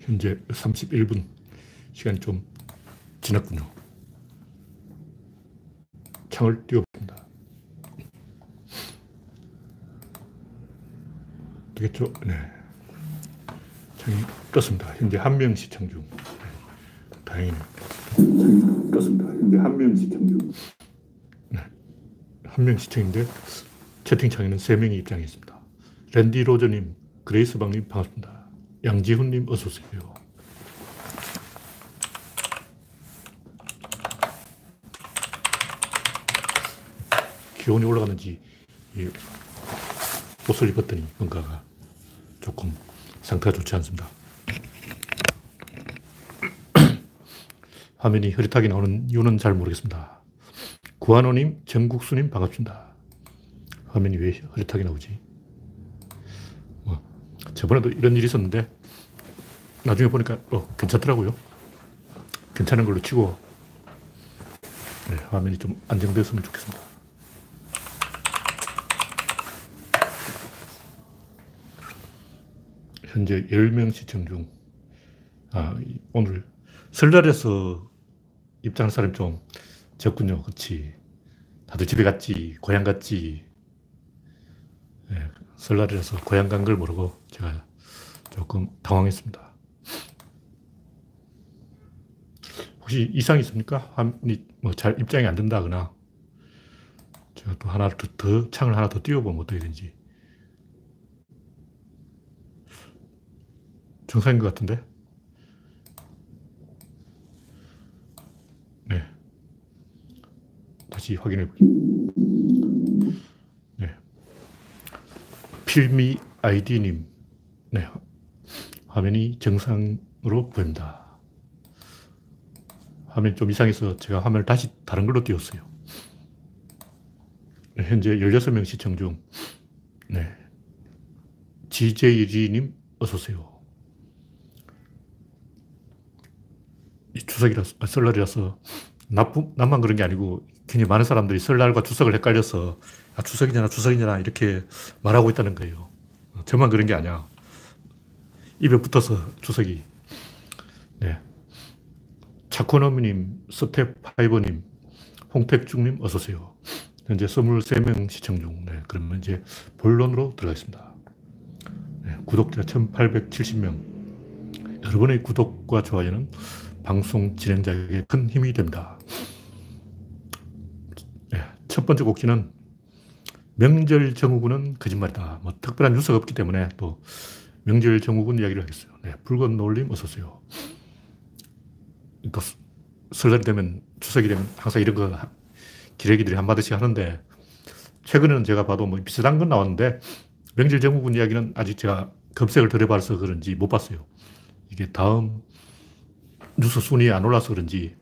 현재 31분. 시간이 좀 지났군요. 창을 띄워봅니다. 되겠죠? 네. 창이 떴습니다. 현재 한 명 시청 중. 네. 창이 떴습니다. 현재 한 명 시청 중. 네. 한명 시청인데 채팅창에는 세 명이 입장해 있습니다. 랜디 로저님, 그레이스 방님 반갑습니다. 양지훈님 어서 오세요. 기온이 올라가는지 옷을 입었더니 뭔가가 조금 상태가 좋지 않습니다. 화면이 흐릿하게 나오는 이유는 잘 모르겠습니다. 구한호님, 정국수님 반갑습니다. 화면이 왜 흐릿하게 나오지? 뭐, 저번에도 이런 일이 있었는데 나중에 보니까 어, 괜찮더라고요. 괜찮은 걸로 치고 네, 화면이 좀 안정됐으면 좋겠습니다. 현재 10명 시청 중. 아, 오늘 설날에서 입장할 사람이 좀 적군요. 그치. 다들 집에 갔지, 고향 갔지. 네, 설날이라서 고향 간 걸 모르고 제가 조금 당황했습니다. 혹시 이상이 있습니까? 화면이 뭐잘 입장이 안 된다거나 제가 또 하나 더, 더 창을 하나 더 띄워보면 어떻게 되는지. 정상인 것 같은데? 네. 다시 확인해 볼게요. 네. 필미 아이디님. 네. 화면이 정상으로 보입니다. 화면이 좀 이상해서 제가 화면을 다시 다른 걸로 띄웠어요. 네, 현재 16명 시청 중. 네. GJG님, 어서오세요. 추석이라서, 아, 설날이라서 나뿐, 나만 그런 게 아니고 굉장히 많은 사람들이 설날과 추석을 헷갈려서 아, 추석이잖아, 추석이잖아 이렇게 말하고 있다는 거예요. 저만 그런 게 아니야. 입에 붙어서 추석이. 네. 차코너미님, 스텝파이버님, 홍택중님 어서오세요. 현재 23명 시청 중. 네. 그러면 이제 본론으로 들어가겠습니다. 네. 구독자 1870명. 여러분의 구독과 좋아요는 방송 진행자에게 큰 힘이 됩니다. 네, 첫 번째 곡지는 명절 정우군은 거짓말이다. 뭐 특별한 뉴스가 없기 때문에 또 명절 정우군 이야기를 하겠어요. 네, 붉은 노을님 어서 오세요. 또 설날이 되면 추석이 되면 항상 이런 거 기레기들이 한마디씩 하는데 최근에는 제가 봐도 뭐 비슷한 건 나왔는데 명절 정우군 이야기는 아직 제가 검색을 덜 해봐서 그런지 못 봤어요. 이게 다음 뉴스 순위에 안 올라서 그런지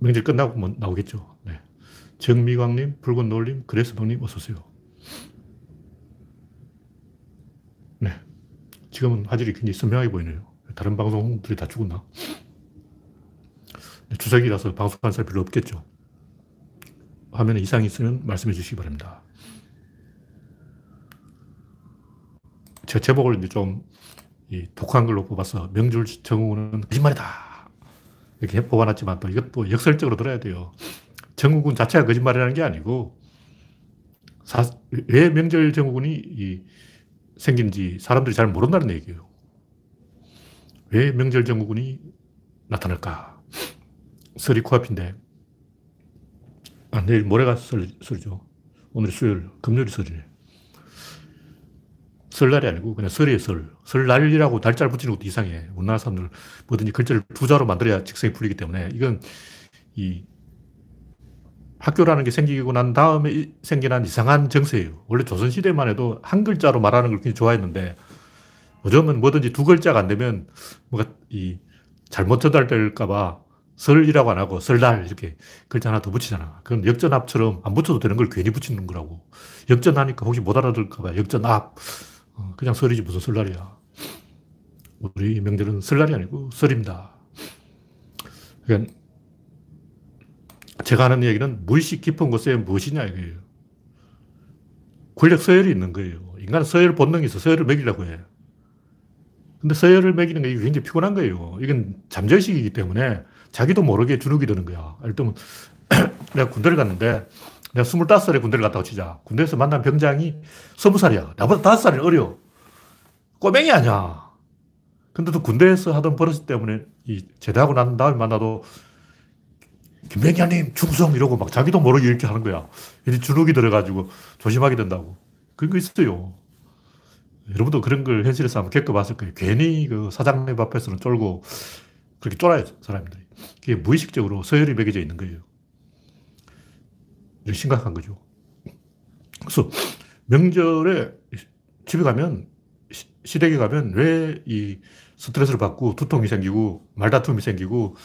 명절 끝나고 뭐 나오겠죠. 네. 정미광님, 붉은 노을님, 그레스방님 어서오세요. 네. 지금은 화질이 굉장히 선명하게 보이네요. 다른 방송들이 다 죽었나? 네, 추석이라서 방송하는 사람 별로 없겠죠. 화면에 이상이 있으면 말씀해 주시기 바랍니다. 제 제목을 이제 좀이 독한 걸로 뽑아서 명줄 정우는 거짓말이다. 이렇게 뽑아놨지만 또 이것도 역설적으로 들어야 돼요. 정우군 자체가 거짓말이라는 게 아니고 사, 왜 명절 정우군이 생긴지 사람들이 잘 모른다는 얘기예요. 왜 명절 정우군이 나타날까? 설이 코앞인데 아, 내일 모레가 설, 설이죠. 오늘 수요일, 금요일이 설이네. 설날이 아니고 그냥 설이에요, 설. 설날이라고 날짜를 붙이는 것도 이상해. 우리나라 사람들 뭐든지 글자를 부자로 만들어야 직성이 풀리기 때문에 이건 이 학교라는 게 생기고 난 다음에 생겨난 이상한 정세예요. 원래 조선시대만 해도 한 글자로 말하는 걸 굉장히 좋아했는데 요즘은 뭐든지 두 글자가 안 되면 뭐가 이 잘못 전달될까봐 설이라고 안 하고 설날 이렇게 글자 하나 더 붙이잖아. 그건 역전압처럼 안 붙여도 되는 걸 괜히 붙이는 거라고. 역전하니까 혹시 못 알아들을까봐 역전압. 어, 그냥 설이지 무슨 설날이야. 우리 명절은 설날이 아니고 설입니다. 그러니까 제가 하는 얘기는 무의식 깊은 곳에 무엇이냐 이거예요. 권력 서열이 있는 거예요. 인간은 서열 본능이 있어. 서열을 매기려고 해. 근데 서열을 매기는 게 굉장히 피곤한 거예요. 이건 잠재의식이기 때문에 자기도 모르게 주눅이 드는 거야. 들면 내가 군대를 갔는데 내가 25살에 군대를 갔다고 치자. 군대에서 만난 병장이 20살이야. 나보다 5살이 어려. 꼬맹이 아니야. 근데 또 군대에서 하던 버릇 때문에 이 제대하고 난 다음에 만나도 김병기님 충성 이러고 막 자기도 모르게 이렇게 하는 거야. 이제 주눅이 들어가지고 조심하게 된다고. 그런 거 있어요. 여러분도 그런 걸 현실에서 한번 겪어봤을 거예요. 괜히 그 사장님 앞에서는 쫄고 그렇게 쫄아요, 사람들이. 그게 무의식적으로 서열이 매겨져 있는 거예요. 심각한 거죠. 그래서 명절에 집에 가면, 시댁에 가면 왜 이 스트레스를 받고 두통이 생기고 말다툼이 생기고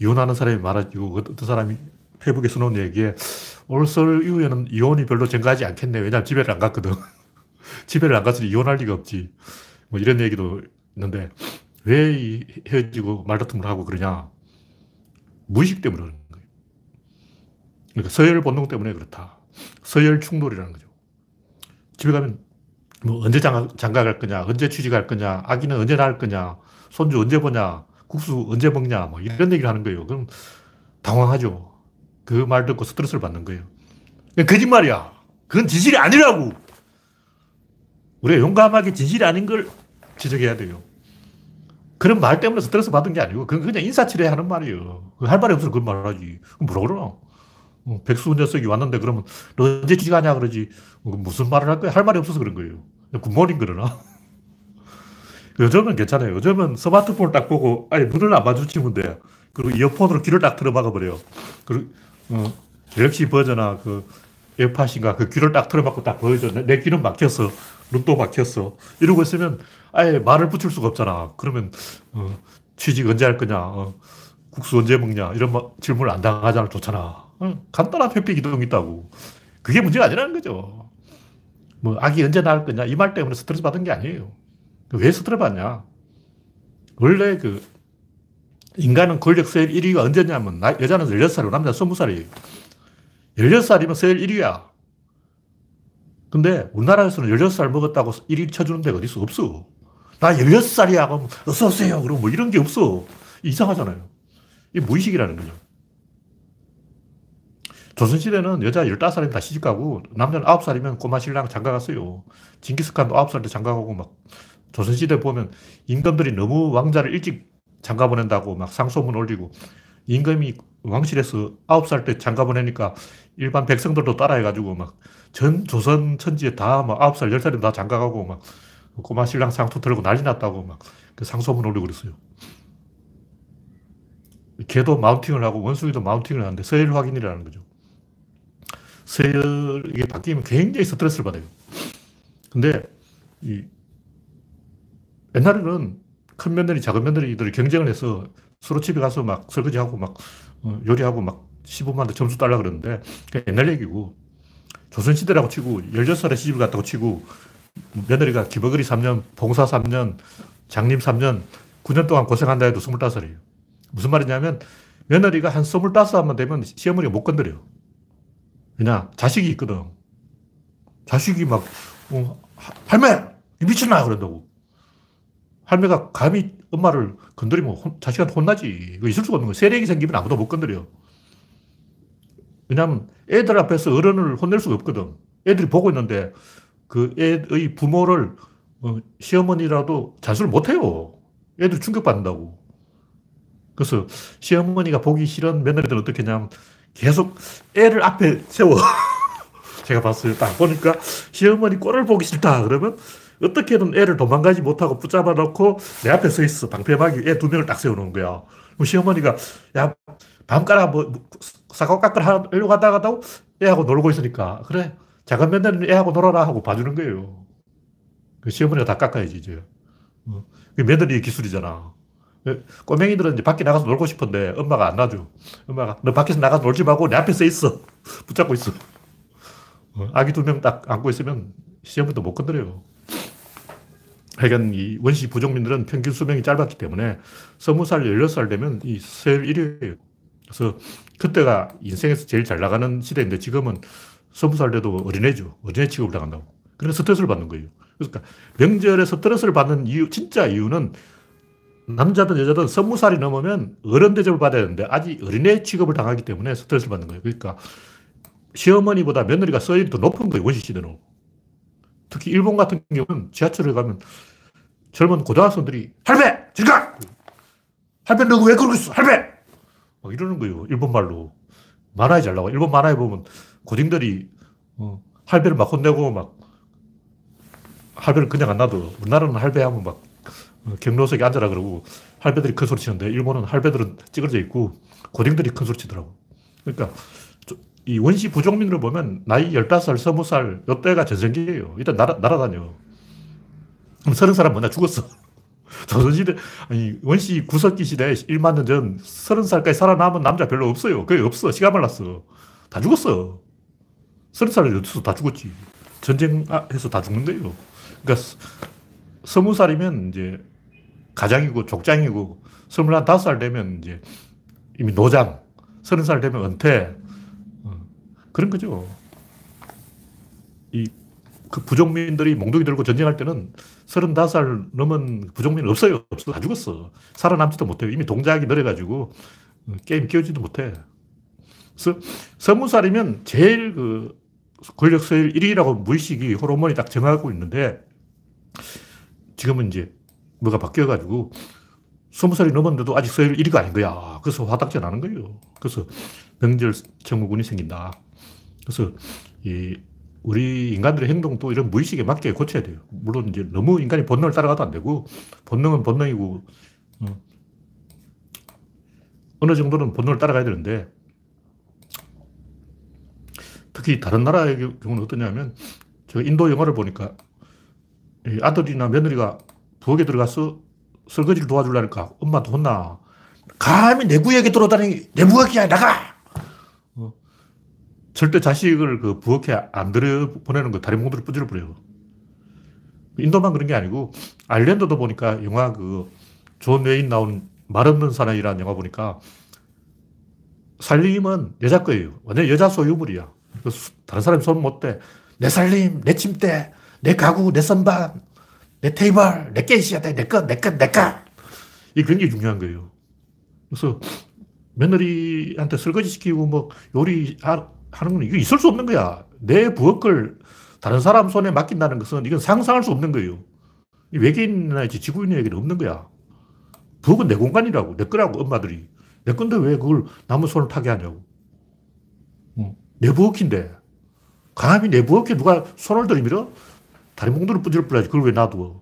이혼하는 사람이 많아지고 어떤 사람이 페북에 써놓은 얘기에 올설 이후에는 이혼이 별로 증가하지 않겠네. 왜냐하면 집에를 안 갔거든. 집에를 안 갔으니 이혼할 리가 없지. 뭐 이런 얘기도 있는데 왜 헤어지고 말다툼을 하고 그러냐. 무의식 때문에 그러는 거예요. 그러니까 서열 본능 때문에 그렇다. 서열 충돌이라는 거죠. 집에 가면 뭐 언제 장가, 장가 갈 거냐, 언제 취직할 거냐, 아기는 언제 낳을 거냐, 손주 언제 보냐, 국수 언제 먹냐, 뭐 이런 얘기를 하는 거예요. 그럼 당황하죠. 그 말 듣고 스트레스를 받는 거예요. 거짓말이야. 그건 진실이 아니라고. 우리가 용감하게 진실이 아닌 걸 지적해야 돼요. 그런 말 때문에 스트레스 받은 게 아니고, 그건 그냥 인사치레 하는 말이에요. 할 말이 없어서 그런 말 하지. 그럼 뭐라 그러나? 어, 백수 녀석이 왔는데 그러면 너 언제 취직하냐 그러지. 뭐 무슨 말을 할 거야? 할 말이 없어서 그런 거예요. 굿모닝 그러나? 요즘은 괜찮아요. 요즘은 스마트폰을 딱 보고, 아니, 눈을 안 마주치면 돼. 그리고 이어폰으로 귀를 딱 틀어막아 버려요. 그리고, 어, 갤럭시 버전아, 그, 에어팟인가, 그 귀를 딱 틀어막고 딱 보여줘. 내, 내 귀는 막혔어. 눈도 막혔어. 이러고 있으면 아예 말을 붙일 수가 없잖아. 그러면, 어, 취직 언제 할 거냐, 어, 국수 언제 먹냐, 이런 질문을 안 당하잖아. 좋잖아. 어, 간단한 회피 기동이 있다고. 그게 문제가 아니라는 거죠. 뭐, 아기 언제 낳을 거냐, 이 말 때문에 스트레스 받은 게 아니에요. 왜 스트레스 받냐? 원래 그, 인간은 권력 서열 1위가 언제냐면, 나, 여자는 16살이고 남자는 20살이에요. 16살이면 서열 1위야. 근데 우리나라에서는 16살 먹었다고 1위 쳐주는 데가 어디 있어? 없어. 나 16살이야. 그럼 어서오세요. 그럼 뭐 이런 게 없어. 이상하잖아요. 이 무의식이라는 거죠. 조선시대는 여자 15살이면 다 시집가고 남자는 9살이면 꼬마 신랑 장가 갔어요. 징기스칸도 9살 때 장가 가고 막 조선시대 보면 임금들이 너무 왕자를 일찍 장가 보낸다고 막 상소문 올리고 임금이 왕실에서 9살 때 장가 보내니까 일반 백성들도 따라해가지고 막 전 조선 천지에 다막 9살, 10살이면 다 장가 가고 막 꼬마 신랑 상투 들고 난리 났다고 막 그 상소문 올리고 그랬어요. 개도 마운팅을 하고 원숭이도 마운팅을 하는데 서열 확인이라는 거죠. 서열, 이게 바뀌면 굉장히 스트레스를 받아요. 근데 이 옛날에는 큰 며느리, 작은 며느리들이 경쟁을 해서 서로 집에 가서 막 설거지하고 막 어, 요리하고 막 시부모한테 점수 달라 그러는데 옛날 얘기고 조선시대라고 치고 16살에 시집을 갔다고 치고 며느리가 기버거리 3년, 봉사 3년, 장님 3년, 9년 동안 고생한다 해도 25살이에요. 무슨 말이냐면 며느리가 한 25살만 되면 시어머니가 못 건드려요. 왜냐? 자식이 있거든. 자식이 막, 어, 할매! 미쳤나? 그런다고. 할매가 감히 엄마를 건드리면 혼, 자식한테 혼나지. 있을 수가 없는 거야. 세력이 생기면 아무도 못 건드려. 왜냐하면 애들 앞에서 어른을 혼낼 수가 없거든. 애들이 보고 있는데 그 애의 부모를 어, 시어머니라도 잔소리를 못해요. 애들 충격받는다고. 그래서 시어머니가 보기 싫은 며느리들은 어떻게 하냐면 계속 애를 앞에 세워. 제가 봤어요. 딱 보니까 시어머니 꼴을 보기 싫다. 그러면 어떻게든 애를 도망가지 못하고 붙잡아 놓고 내 앞에 서 있어. 방패막이 애 두 명을 딱 세워놓은 거야. 그럼 시어머니가 야, 밤가라 뭐, 사과깎을 하려고 하다가도 애하고 놀고 있으니까 그래. 작은 며느리는 애하고 놀아라 하고 봐주는 거예요. 그 시어머니가 다 깎아야지, 이제. 어. 그 며느리 기술이잖아. 그 꼬맹이들은 이제 밖에 나가서 놀고 싶은데 엄마가 안 놔줘. 엄마가 너 밖에서 나가서 놀지 말고 내 앞에 서 있어. 붙잡고 있어. 어, 아기 두 명 딱 안고 있으면 시험부터 못 건드려요. 하여간 이 원시 부족민들은 평균 수명이 짧았기 때문에 스무 살, 열여섯 살 되면 이 서열 1위예요. 그래서 그때가 인생에서 제일 잘 나가는 시대인데 지금은 스무 살 돼도 어린애죠. 어린애 취급을 당한다고. 그러니까 스트레스를 받는 거예요. 그러니까 명절에서 스트레스를 받는 이유, 진짜 이유는 남자든 여자든 스무 살이 넘으면 어른 대접을 받아야 되는데 아직 어린애 취급을 당하기 때문에 스트레스를 받는 거예요. 그러니까 시어머니보다 며느리가 서열이 더 높은 거예요. 원시 시대는. 특히 일본 같은 경우는 지하철에 가면 젊은 고등학생들이 할배! 질가! 할배 너왜 그러고 있어? 할배! 막 이러는 거예요. 일본 말로. 만화에 잘 나와. 일본 만화에 보면 고딩들이 어, 할배를 막 혼내고 막 할배를 그냥 안 놔둬. 우리나라는 할배하면 막 어, 경로석에 앉아라 그러고 할배들이 큰 소리 치는데 일본은 할배들은 찌그러져 있고 고딩들이 큰 소리 치더라고. 그러니까 이 원시 부족민을 보면 나이 15살, 20살, 요때가 전성기예요. 일단 날아, 날아다녀. 그럼 서른 사람 뭐냐 죽었어. 조선시대, 아니, 원시 구석기 시대 1만 년 전 서른 살까지 살아남은 남자 별로 없어요. 거의 없어. 시간 말랐어. 다 죽었어. 서른 살을 여기서 다 죽었지. 전쟁해서 다 죽는 거예요. 그러니까 스무 살이면 이제 가장이고 족장이고 스물한 다섯 살 되면 이제 이미 노장, 서른 살 되면 은퇴, 그런 거죠. 이, 그 부족민들이 몽둥이 들고 전쟁할 때는 35살 넘은 부족민은 없어요. 없어. 다 죽었어. 살아남지도 못해요. 이미 동작이 느려가지고 어, 게임 끼우지도 못해. 그래서 서무 살이면 제일 그 권력 서열 1위라고 무의식이 호르몬이 딱 정하고 있는데 지금은 이제 뭐가 바뀌어가지고 스무 살이 넘었는데도 아직 서열 1위가 아닌 거야. 그래서 화닥지 나는 거예요. 그래서 명절 청구군이 생긴다. 그래서 이 우리 인간들의 행동도 이런 무의식에 맞게 고쳐야 돼요. 물론 이제 너무 인간이 본능을 따라가도 안 되고 본능은 본능이고 어, 어느 정도는 본능을 따라가야 되는데 특히 다른 나라의 경우는 어떠냐면 제가 인도 영화를 보니까 아들이나 며느리가 부엌에 들어가서 설거지를 도와주려니까 엄마한테 혼나. 감히 내 구역에 들어다니 내 부엌이야 나가! 절대 자식을 그 부엌에 안 들여 보내는 거 다른 공들을 뿌질러 버려요. 인도만 그런 게 아니고 아일랜드도 보니까 영화 그존 웨인 나온 말 없는 사나이라는 영화 보니까 살림은 여자 거예요. 완전 여자 소유물이야. 다른 사람이 손 못 대. 내 살림, 내 침대, 내 가구, 내 선반, 내 테이블, 내게 있어야 돼. 내 거, 내 거, 내 거. 이게 굉장히 중요한 거예요. 그래서 며느리한테 설거지 시키고 뭐 요리 하는 건 이거 있을 수 없는 거야. 내 부엌을 다른 사람 손에 맡긴다는 것은 이건 상상할 수 없는 거예요. 외계인이나 지구인에게는 없는 거야. 부엌은 내 공간이라고. 내 거라고, 엄마들이. 내 건데 왜 그걸 남의 손을 타게 하냐고. 내 부엌인데. 감히 내 부엌에 누가 손을 들이밀어? 다른 몽둥이를 뿌질 뿌려야지. 그걸 왜 놔두어?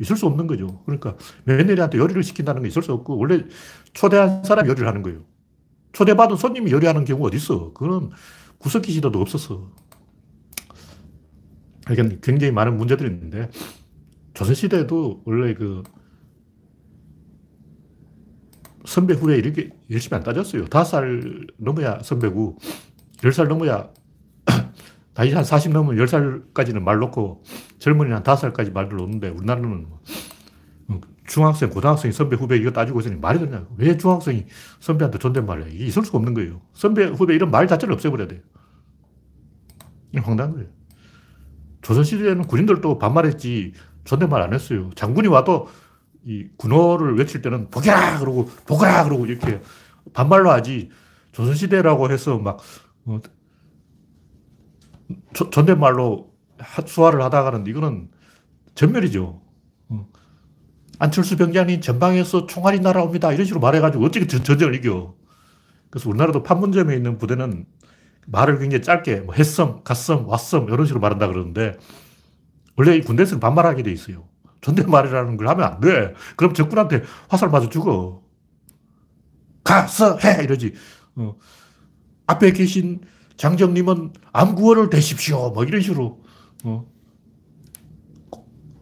있을 수 없는 거죠. 그러니까 며느리한테 요리를 시킨다는 게 있을 수 없고, 원래 초대한 사람이 요리를 하는 거예요. 초대받은 손님이 요리하는 경우 어디 있어? 그건 구석기 시대도 없었어. 그러니까 굉장히 많은 문제들이 있는데, 조선시대에도 원래 그 선배 후배 이렇게 열심히 안 따졌어요. 다섯 살 넘어야 선배고, 열 살 넘어야, 나이 한 40 넘으면 열 살까지는 말 놓고, 젊은이 한 다섯 살까지 말을 놓는데, 우리나라는 뭐 중학생, 고등학생, 선배, 후배 이거 따지고 있으니 말이 되냐고. 왜 중학생이 선배한테 존댓말을 해? 이게 있을 수가 없는 거예요. 선배, 후배 이런 말 자체를 없애버려야 돼요. 황당한 거예요. 조선시대에는 군인들도 반말했지 존댓말 안 했어요. 장군이 와도 이 군호를 외칠 때는 복이라 그러고 복이라 그러고 이렇게 반말로 하지 조선시대라고 해서 막 어, 조, 존댓말로 수화를 하다가는 이거는 전멸이죠. 어. 안철수 병장님 전방에서 총알이 날아옵니다. 이런 식으로 말해가지고 어떻게 전쟁을 이겨. 그래서 우리나라도 판문점에 있는 부대는 말을 굉장히 짧게 뭐 했음, 갔음, 왔음 이런 식으로 말한다 그러는데 원래 이 군대에서는 반말하게 돼 있어요. 존댓말이라는 걸 하면 안 돼. 그럼 적군한테 화살 맞아 죽어. 가서 해 이러지. 어. 앞에 계신 장정님은 암구원을 대십시오. 뭐 이런 식으로. 어.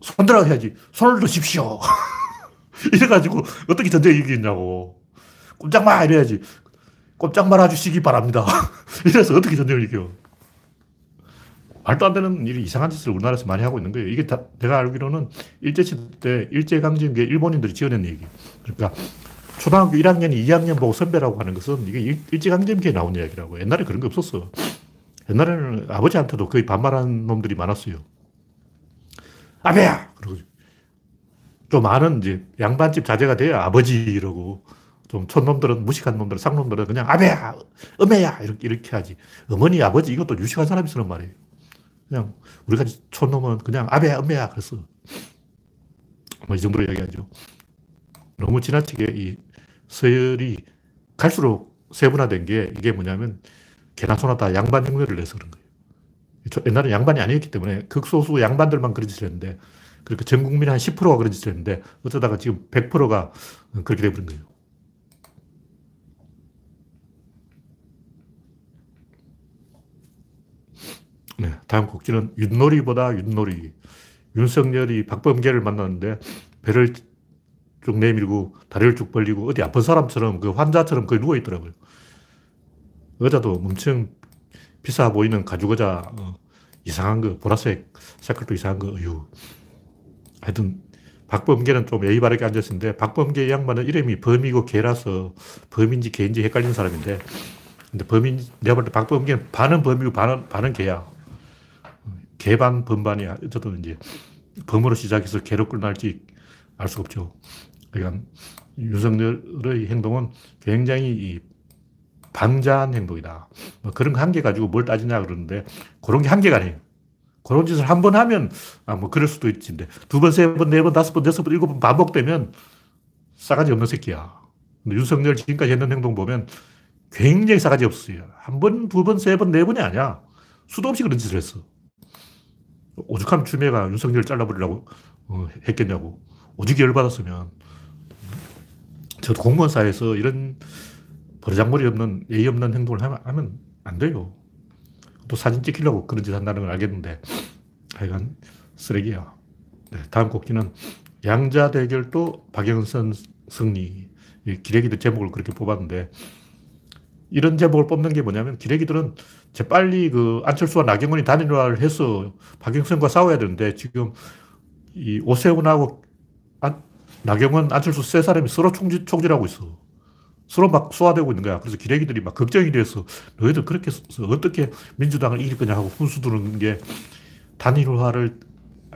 손들어 해야지. 손을 드십시오. 이래가지고 어떻게 전쟁 이기냐고. 꼼짝마 이래야지. 꼼짝 말아주시기 바랍니다. 이래서 어떻게 전쟁을 이겨. 말도 안 되는 일 이상한 짓을 우리나라에서 많이 하고 있는 거예요. 이게 다, 내가 알기로는 일제시대 때 일제강점기에 일본인들이 지어낸 얘기. 그러니까 초등학교 1학년, 2학년 보고 선배라고 하는 것은 이게 일제강점기에 나온 이야기라고. 옛날에 그런 게 없었어. 옛날에는 아버지한테도 거의 반말한 놈들이 많았어요. 아베야! 그러고 좀 많은 이제 양반집 자제가 돼야 아버지 이러고 좀 촌놈들은 무식한 놈들, 상놈들은 그냥 아베야, 어메야 이렇게, 이렇게 하지. 어머니, 아버지 이것도 유식한 사람이 쓰는 말이에요. 그냥 우리가 촌놈은 그냥 아베야, 어메야 그랬어. 뭐 이 정도로 이야기하죠. 너무 지나치게 이 서열이 갈수록 세분화된 게 이게 뭐냐면 개나 소나 다 양반 흉내를 내서 그런 거예요. 옛날에 양반이 아니었기 때문에 극소수 양반들만 그런 짓을 했는데 그렇게 전 국민 한 10%가 그런 짓을 했는데 어쩌다가 지금 100%가 그렇게 돼버린 거예요. 네, 다음 곡지는 윷놀이보다 윷놀이. 윤석열이 박범계를 만났는데 배를 쭉 내밀고 다리를 쭉 벌리고 어디 아픈 사람처럼 그 환자처럼 거기 누워 있더라고요. 의자도 엄청 비싸 보이는 가죽 의자, 어, 이상한 거, 보라색 색깔도 이상한 거, 어휴. 하여튼, 박범계는 좀 예의 바르게 앉았는데, 박범계 양반은 이름이 범이고 개라서 범인지 개인지 헷갈리는 사람인데, 근데 범인, 내가 볼 때 박범계는 반은 범이고 반은, 반은 개야. 개반, 범반이야. 어쨌든 이제 범으로 시작해서 개로 끝날지 알수 없죠. 그러니까 윤석열의 행동은 굉장히 방자한 행동이다. 뭐 그런 한계 가지고 뭘 따지냐 그러는데 그런 게 한계가 아니에요. 그런 짓을 한 번 하면 아, 뭐 그럴 수도 있지. 두 번, 세 번, 네 번, 다섯 번, 여섯 번, 일곱 번 반복되면 싸가지 없는 새끼야. 근데 윤석열 지금까지 했는 행동 보면 굉장히 싸가지 없어요. 한 번, 두 번, 세 번, 네 번이 아니야. 수도 없이 그런 짓을 했어. 오죽하면 추미애가 윤석열 잘라버리려고 어, 했겠냐고. 오죽 열받았으면. 저도 공무원 사회에서 이런 버르장머리 없는, 예의 없는 행동을 하면, 하면 안 돼요. 또 사진 찍히려고 그런 짓 한다는 걸 알겠는데, 하여간 쓰레기야. 네, 다음 곡지는 양자 대결도 박영선 승리. 기레기들 제목을 그렇게 뽑았는데, 이런 제목을 뽑는 게 뭐냐면, 기레기들은 재빨리 그 안철수와 나경원이 단일화를 해서 박영선과 싸워야 되는데, 지금 이 오세훈하고 안, 나경원, 안철수 세 사람이 서로 총질, 총질하고 있어. 서로 막 소화되고 있는 거야. 그래서 기레기들이 막 걱정이 돼서 너희들 그렇게 어떻게 민주당을 이길 거냐 하고 훈수 두는 게 단일화를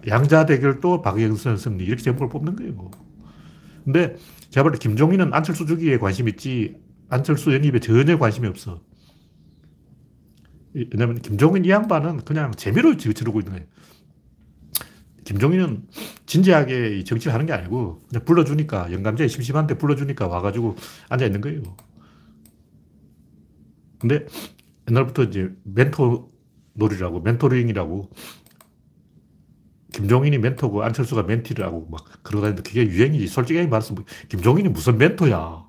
양자 대결도 박영선 승리 이렇게 제목을 뽑는 거예요. 근데 제가 볼 때 김종인은 안철수 주기에 관심 있지 안철수 연입에 전혀 관심이 없어. 왜냐면 김종인 이 양반은 그냥 재미로 지르고 있는 거예요. 김종인은 진지하게 정치를 하는 게 아니고 그냥 불러주니까 영감제 심심한데 불러주니까 와가지고 앉아 있는 거예요. 근데 옛날부터 이제 멘토 놀이라고 멘토링이라고 김종인이 멘토고 안철수가 멘티라고 막 그러고 다니는데 그게 유행이지. 솔직히 말해서 뭐 김종인이 무슨 멘토야.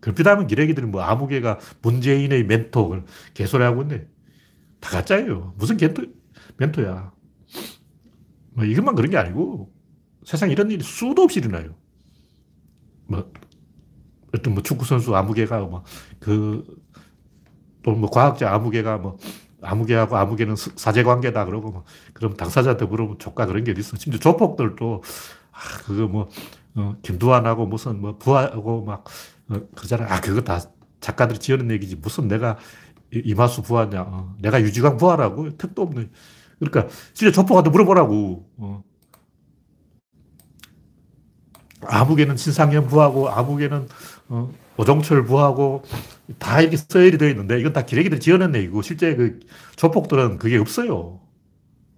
그렇다면 기레기들이 뭐 아무개가 문재인의 멘토 개소리 하고 있네. 다 가짜예요. 무슨 멘토, 멘토야. 뭐 이것만 그런 게 아니고 세상 이런 일이 수도 없이 일어나요. 뭐 어떤 뭐 축구 선수 아무개가 뭐그 또 뭐 과학자 아무개가 뭐 아무개하고 아무개는 사제 관계다 그러고 뭐 그럼 당사자한테 물어보면 조카 그런 게 있어. 심지어 조폭들도 아 그거 뭐 어, 김두한하고 무슨 뭐 부하고 막 어, 그러잖아. 아 그거 다 작가들이 지어낸 얘기지 무슨 내가 이마수 부하냐. 어, 내가 유지광 부하라고 택도 없는. 그러니까 진짜 조폭한테 물어보라고. 어. 아무개는 신상현 부하고 아무개는 어, 오종철 부하고 다 이렇게 서열이 되어 있는데 이건 다 기레기들 지어낸 얘기고 실제 그 조폭들은 그게 없어요.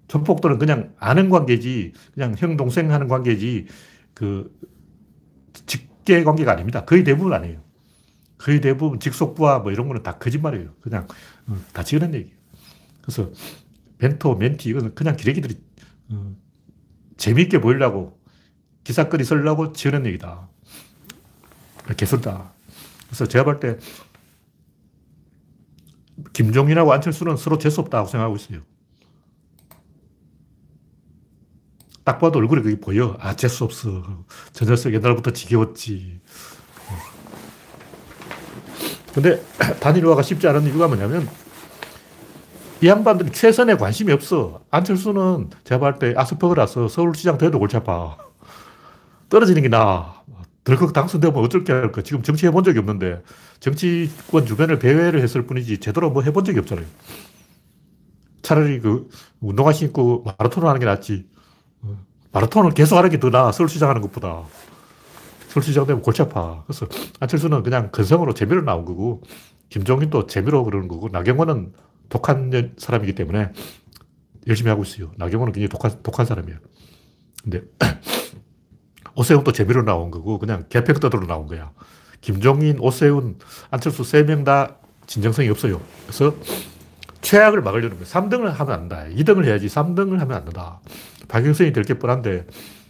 조폭들은 그냥 아는 관계지 그냥 형 동생 하는 관계지 그 직계 관계가 아닙니다. 거의 대부분 아니에요. 거의 대부분 직속부하 뭐 이런 거는 다 거짓말이에요. 그냥 어, 다 지어낸 얘기예요. 그래서 멘토, 멘티 이거는 그냥 기레기들이 어, 재미있게 보이려고 기사거리 쓰려고 지어낸 얘기다. 개술다. 그래서 제가 볼 때 김종인하고 안철수는 서로 재수없다고 생각하고 있어요. 딱 봐도 얼굴에 그게 보여. 아, 재수없어. 저 녀석 옛날부터 지겨웠지. 근데 단일화가 쉽지 않은 이유가 뭐냐면 이 양반들이 최선에 관심이 없어. 안철수는 제가 볼때 아스퍼그라서 서울시장 돼도 골치 아파. 떨어지는 게 나아. 덜컥 당선되면 어쩔 게 할까. 지금 정치 해본 적이 없는데 정치권 주변을 배회를 했을 뿐이지 제대로 뭐 해본 적이 없잖아요. 차라리 그 운동화 신고 마라톤을 하는 게 낫지. 어, 마라톤을 계속 하는 게 더 나아. 서울시장 하는 것보다. 서울시장 되면 골치 아파. 그래서 안철수는 그냥 근성으로 재미로 나온 거고, 김종인도 재미로 그러는 거고, 나경원은 독한 사람이기 때문에 열심히 하고 있어요. 나경원은 굉장히 독한, 독한 사람이에요. 근데 오세훈도 재미로 나온 거고, 그냥 개평 떠들어 나온 거야. 김종인, 오세훈, 안철수 세 명 다 진정성이 없어요. 그래서 최악을 막으려는 거예요. 3등을 하면 안 된다. 2등을 해야지 3등을 하면 안 된다. 박영선이 될 게 뻔한데, 음,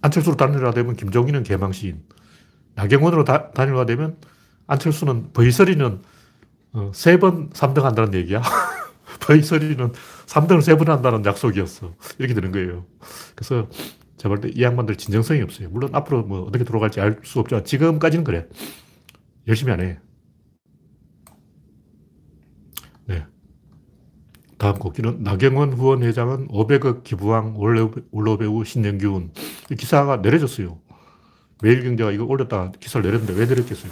안철수로 단일화 되면 김종인은 개망신, 나경원으로 다, 단일화 되면 안철수는 버이서리는 어, 세번 3등 한다는 얘기야. 버이서리는 3등을 세 번 한다는 약속이었어. 이렇게 되는 거예요. 그래서 제가 볼때이 양반들 진정성이 없어요. 물론 앞으로 뭐 어떻게 돌아갈지 알 수 없지만 지금까지는 그래. 열심히 안 해. 네. 다음 곡기는 나경원 후원 회장은 500억 기부왕 원로 배우 신영균. 기사가 내려졌어요. 매일경제가 이거 올렸다가 기사를 내렸는데 왜 내렸겠어요?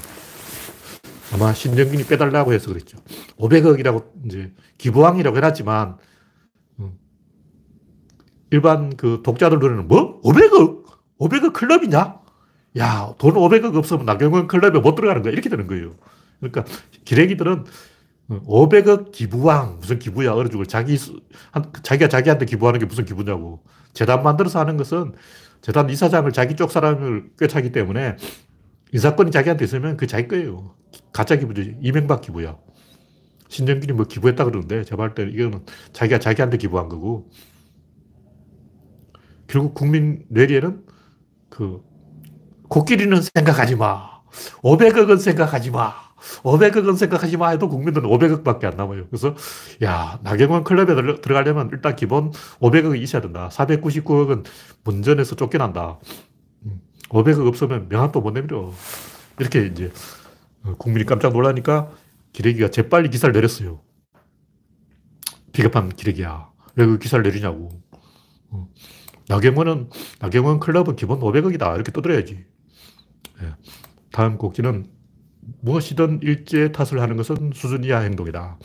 아마 신영균이 빼달라고 해서 그랬죠. 500억이라고 이제 기부왕이라고 해놨지만 음, 일반 그 독자들 눈에는 뭐? 500억? 500억 클럽이냐? 야, 돈 500억 없으면 나경원 클럽에 못 들어가는 거야. 이렇게 되는 거예요. 그러니까 기레기들은 500억 기부왕, 무슨 기부야, 얼어 죽을. 자기, 자기가 자기한테 기부하는 게 무슨 기부냐고. 재단 만들어서 하는 것은 재단 이사장을 자기 쪽 사람을 꿰차기 때문에 인사권이 자기한테 있으면 그 자기 거예요. 가짜 기부죠. 이명박 기부야. 신정균이 뭐 기부했다 그러는데 제가 볼때 이거는 자기가 자기한테 기부한 거고 결국 국민 뇌리에는 그 코끼리는 생각하지 마. 500억은 생각하지 마. 500억은 생각하지 마 해도 국민들은 500억밖에 안 남아요. 그래서, 야, 나경원 클럽에 들어가려면 일단 기본 500억이 있어야 된다. 499억은 문전에서 쫓겨난다. 500억 음, 없으면 명함도 못 내밀어. 이렇게 이제 어, 국민이 깜짝 놀라니까 기레기가 재빨리 기사를 내렸어요. 비겁한 기레기야. 왜 그 기사를 내리냐고. 어. 나경원은, 나경원 클럽은 기본 500억이다. 이렇게 떠들어야지. 예. 다음 곡지는 무엇이든 일제 탓을 하는 것은 수준 이하 행동이다.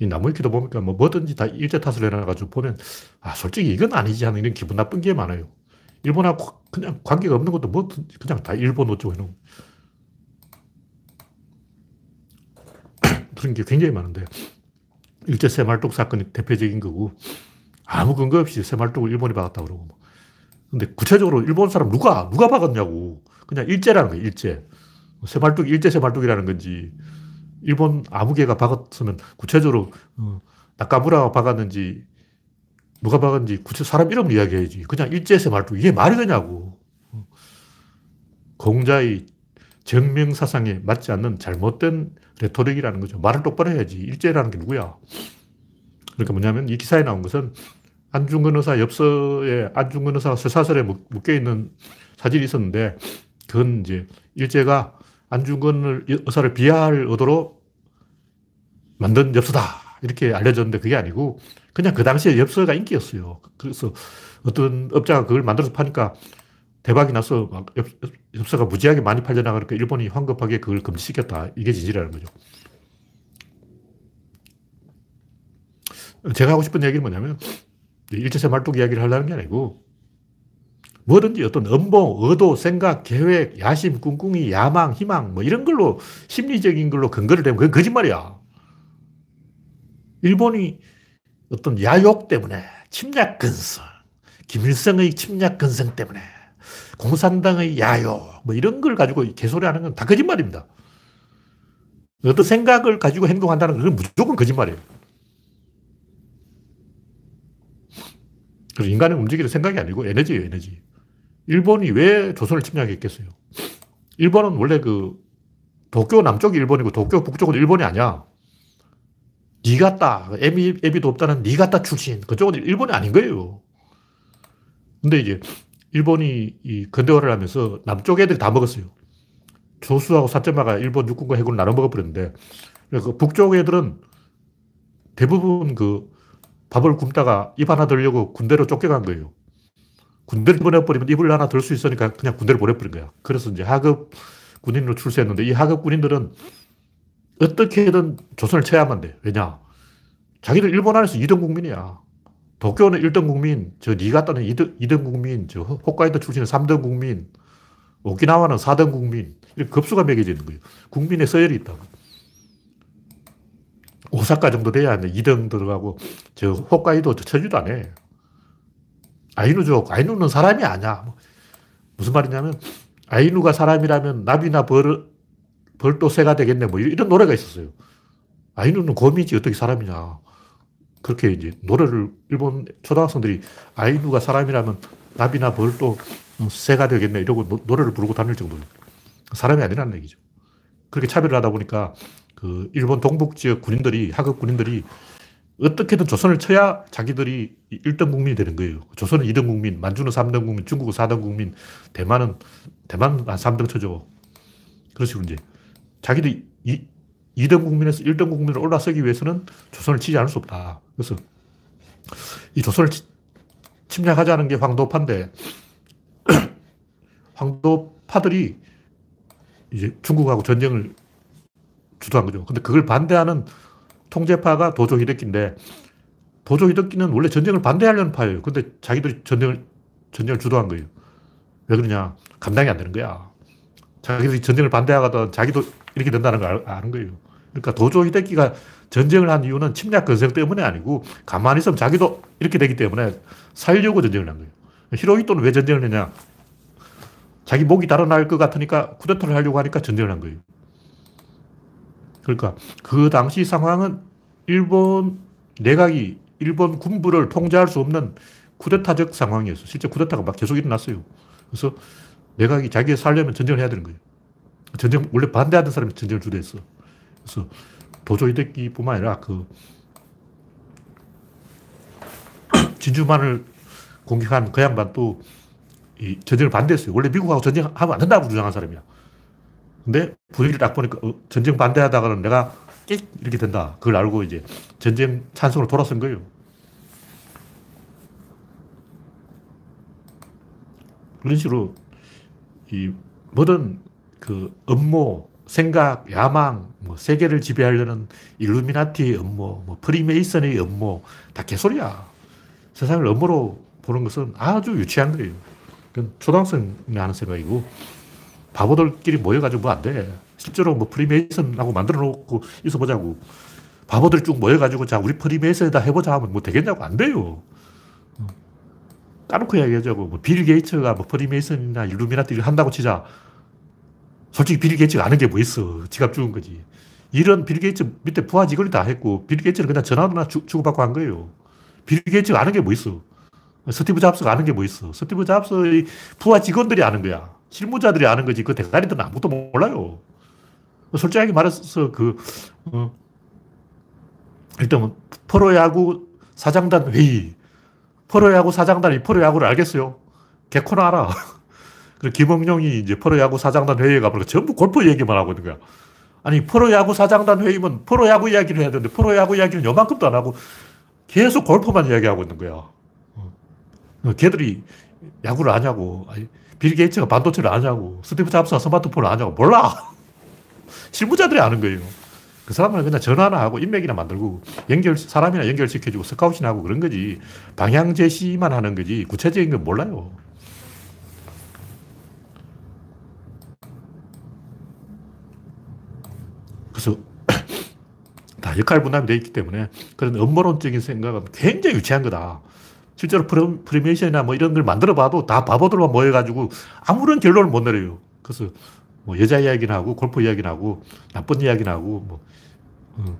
이 나무위키도 보니까 뭐 뭐든지 다 일제 탓을 해놔가지고 보면 아 솔직히 이건 아니지 하는 이런 기분 나쁜 게 많아요. 일본하고 그냥 관계가 없는 것도 뭐 그냥 다 일본 어쩌고 해놓은 그런 게 굉장히 많은데 일제 새말뚝 사건이 대표적인 거고 아무 근거 없이 새말뚝을 일본이 박았다 그러고 근데 구체적으로 일본 사람 누가 누가 박았냐고 그냥 일제라는 거예요, 일제. 새말뚝, 일제 새말뚝이라는 건지, 일본 아무개가 박았으면 구체적으로, 어, 나카무라가 박았는지, 누가 박았는지 구체 사람 이름을 이야기해야지. 그냥 일제 새말뚝. 이게 말이 되냐고. 공자의 정명 사상에 맞지 않는 잘못된 레토릭이라는 거죠. 말을 똑바로 해야지. 일제라는 게 누구야? 그러니까 뭐냐면 이 기사에 나온 것은 안중근 의사 엽서에 안중근 의사 쇠사슬에 묶여 있는 사진이 있었는데 그건 이제 일제가 안중근을 의사를 비하할 의도로 만든 엽서다. 이렇게 알려졌는데 그게 아니고 그냥 그 당시에 엽서가 인기였어요. 그래서 어떤 업자가 그걸 만들어서 파니까 대박이 나서 막 엽, 엽서가 무지하게 많이 팔려나가니까 일본이 황급하게 그걸 금지시켰다. 이게 진실이라는 거죠. 제가 하고 싶은 얘기는 뭐냐면 일제세 말뚝 이야기를 하려는 게 아니고 뭐든지 어떤 음보, 의도, 생각, 계획, 야심, 꿍꿍이, 야망, 희망, 뭐 이런 걸로 심리적인 걸로 근거를 대면 그건 거짓말이야. 일본이 어떤 야욕 때문에 침략 근성, 김일성의 침략 근성 때문에 공산당의 야욕, 뭐 이런 걸 가지고 개소리 하는 건 다 거짓말입니다. 어떤 생각을 가지고 행동한다는 건 무조건 거짓말이에요. 그래서 인간의 움직이는 생각이 아니고 에너지예요, 에너지. 일본이 왜 조선을 침략했겠어요? 일본은 원래 그 도쿄 남쪽이 일본이고 도쿄 북쪽은 일본이 아니야. 니가따, 애비, 애비도 없다는 니가따 출신. 그쪽은 일본이 아닌 거예요. 근데 이제 일본이 이 근대화를 하면서 남쪽 애들이 다 먹었어요. 조수하고 사점마가 일본 육군과 해군을 나눠 먹어버렸는데, 그 북쪽 애들은 대부분 그 밥을 굶다가 입 하나 들려고 군대로 쫓겨간 거예요. 군대를 보내버리면 입을 하나 들 수 있으니까 그냥 군대를 보내버린 거야. 그래서 이제 하급 군인으로 출세했는데 이 하급 군인들은 어떻게든 조선을 쳐야만 돼. 왜냐? 자기들 일본 안에서 2등 국민이야. 도쿄는 1등 국민, 저 니가타는 2등, 2등 국민, 저 홋카이도 출신은 3등 국민, 오키나와는 4등 국민. 이렇게 급수가 매겨져 있는 거예요. 국민의 서열이 있다고. 오사카 정도 돼야 2등 들어가고, 저 홋카이도 저 천주도 안 해. 아이누족, 아이누는 사람이 아니야. 뭐 무슨 말이냐면, 아이누가 사람이라면 나비나 벌, 벌도 새가 되겠네. 뭐 이런 노래가 있었어요. 아이누는 곰이지 어떻게 사람이냐. 그렇게 이제 노래를 일본 초등학생들이 아이누가 사람이라면 나비나 벌도 새가 되겠네. 이러고 노, 래를 부르고 다닐 정도예요. 사람이 아니라는 얘기죠. 그렇게 차별을 하다 보니까 그 일본 동북 지역 군인들이, 하급 군인들이 어떻게든 조선을 쳐야 자기들이 1등 국민이 되는 거예요. 조선은 2등 국민, 만주는 3등 국민, 중국은 4등 국민, 대만은, 대만은 한 3등 쳐줘. 그런 식으로 이제 자기들이 2, 2등 국민에서 1등 국민으로 올라서기 위해서는 조선을 치지 않을 수 없다. 그래서 이 조선을 침략하자는 게 황도파인데 황도파들이 이제 중국하고 전쟁을 주도한 거죠. 근데 그걸 반대하는 통제파가 도조 히데키인데 도조 히데키는 원래 전쟁을 반대하려는 파예요. 근데 자기들이 전쟁을 전쟁을 주도한 거예요. 왜 그러냐? 감당이 안 되는 거야. 자기들이 전쟁을 반대하거든 자기도 이렇게 된다는 걸 아는 거예요. 그러니까 도조 히데키가 전쟁을 한 이유는 침략 건성 때문에 아니고 가만히 있으면 자기도 이렇게 되기 때문에 살려고 전쟁을 한 거예요. 히로히토는 왜 전쟁을 했냐? 자기 목이 달아날 것 같으니까 쿠데타를 하려고 하니까 전쟁을 한 거예요. 그러니까 그 당시 상황은 일본 내각이 일본 군부를 통제할 수 없는 쿠데타적 상황이었어요. 실제 쿠데타가 막 계속 일어났어요. 그래서 내각이 자기가 살려면 전쟁을 해야 되는 거예요. 전쟁, 원래 반대하던 사람이 전쟁을 주도했어. 그래서 도조 히데키뿐만 아니라 그 진주만을 공격한 그 양반도 이 전쟁을 반대했어요. 원래 미국하고 전쟁하면 안 된다고 주장한 사람이야. 근데 분위기를 딱 보니까 어, 전쟁 반대하다가는 내가 끽 이렇게 된다. 그걸 알고 이제 전쟁 찬성으로 돌아선 거예요. 그런 식으로 이 모든 그 업무, 생각, 야망, 뭐 세계를 지배하려는 일루미나티의 업무, 뭐 프리메이슨의 업무 다 개소리야. 세상을 업무로 보는 것은 아주 유치한 거예요. 초등학생이 하는 생각이고 바보들끼리 모여가지고 뭐 안 돼. 실제로 뭐 프리메이슨하고 만들어 놓고 있어 보자고. 바보들 쭉 모여가지고 자, 우리 프리메이슨에다 해보자 하면 뭐 되겠냐고 안 돼요. 어. 까놓고 이야기하자고. 뭐 빌 게이츠가 뭐 프리메이슨이나 일루미나티를 한다고 치자. 솔직히 빌 게이츠가 아는 게 뭐 있어. 지갑 죽은 거지. 이런 빌 게이츠 밑에 부하 직원이 다 했고, 빌 게이츠는 그냥 전화나 주고받고 한 거예요. 빌 게이츠가 아는 게 뭐 있어. 스티브 잡스가 아는 게 뭐 있어. 스티브 잡스의 부하 직원들이 아는 거야. 실무자들이 아는 거지. 그 대가리들은 아무것도 몰라요. 솔직하게 말해서 그, 어, 일단 프로야구 사장단 회의. 프로야구 사장단이 프로야구를 알겠어요? 개코나 알아. 김응룡이 이제 프로야구 사장단 회의에 가보니까 전부 골프 얘기만 하고 있는 거야. 아니, 프로야구 사장단 회의면 프로야구 이야기를 해야 되는데 프로야구 이야기는 요만큼도 안 하고 계속 골프만 이야기하고 있는 거야. 어, 걔들이 야구를 아냐고. 빌 게이츠가 반도체를 아냐고. 스티브 잡스가 스마트폰을 아냐고. 몰라. 실무자들이 아는 거예요. 그 사람은 그냥 전화나 하고 인맥이나 만들고 연결, 사람이나 연결시켜주고 scouting 하고 그런 거지. 방향 제시만 하는 거지. 구체적인 건 몰라요. 그래서 다 역할 분담이 되어 있기 때문에 그런 음모론적인 생각은 굉장히 유치한 거다. 실제로 프리메이션이나 뭐 이런 걸 만들어 봐도 다 바보들만 모여가지고 아무런 결론을 못 내려요. 그래서 뭐 여자 이야기나 하고 골프 이야기나 하고 나쁜 이야기나 하고 뭐 어,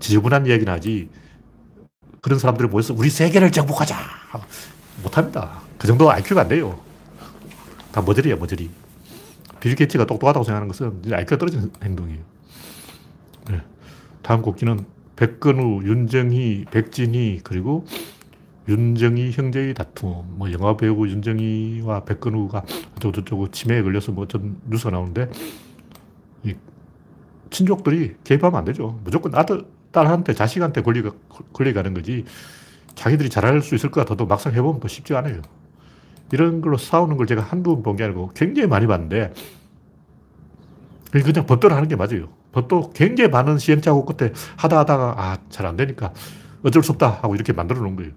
지저분한 이야기나 하지 그런 사람들이 모여서 우리 세계를 정복하자 못합니다. 그 정도 IQ가 안 돼요. 다 머저리야 머저리. 빌 게이츠가 똑똑하다고 생각하는 것은 IQ가 떨어진 행동이에요. 네. 다음 곡기는 백근우, 윤정희, 백진희, 그리고 윤정희 형제의 다툼. 뭐 영화 배우 윤정희와 백근우가 어쩌고저쩌고 치매에 걸려서 뭐 어떤 뉴스가 나오는데 이 친족들이 개입하면 안 되죠. 무조건 아들, 딸한테, 자식한테 권리, 권리가는 거지. 자기들이 잘할 수 있을 것 같아도 막상 해보면 또 쉽지 않아요. 이런 걸로 싸우는 걸 제가 한두 번 본 게 아니고 굉장히 많이 봤는데 그냥 법대로 하는 게 맞아요. 법도 굉장히 많은 시행착오 끝에 하다 하다가 아, 잘 안 되니까 어쩔 수 없다 하고 이렇게 만들어 놓은 거예요.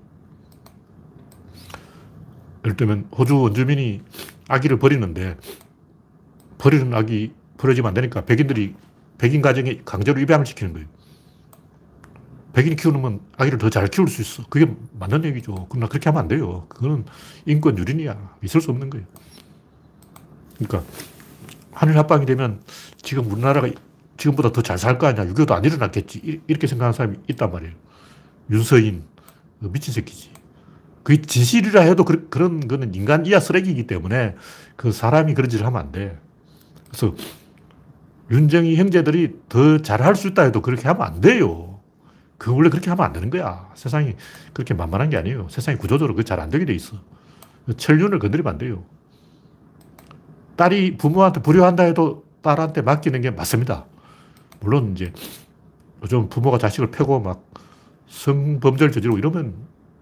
예를 들면 호주 원주민이 아기를 버리는데 버리는 아기 버려지면 안 되니까 백인들이 백인 가정에 강제로 입양을 시키는 거예요. 백인이 키우면 아기를 더 잘 키울 수 있어. 그게 맞는 얘기죠. 그러나 그렇게 하면 안 돼요. 그거는 인권 유린이야. 있을 수 없는 거예요. 그러니까 한일 합방이 되면 지금 우리나라가 지금보다 더 잘 살 거 아니야. 6.25도 안 일어났겠지. 이렇게 생각하는 사람이 있단 말이에요. 윤서인. 미친 새끼지. 그게 진실이라 해도 그, 런 거는 인간 이하 쓰레기이기 때문에 그 사람이 그런 짓을 하면 안 돼. 그래서 윤정이 형제들이 더 잘할 수 있다 해도 그렇게 하면 안 돼요. 그 원래 그렇게 하면 안 되는 거야. 세상이 그렇게 만만한 게 아니에요. 세상이 구조적으로 그 잘 안 되게 돼 있어. 천륜을 건드리면 안 돼요. 딸이 부모한테 불효한다 해도 딸한테 맡기는 게 맞습니다. 물론 이제 요즘 부모가 자식을 패고 막 성범죄를 저지르고 이러면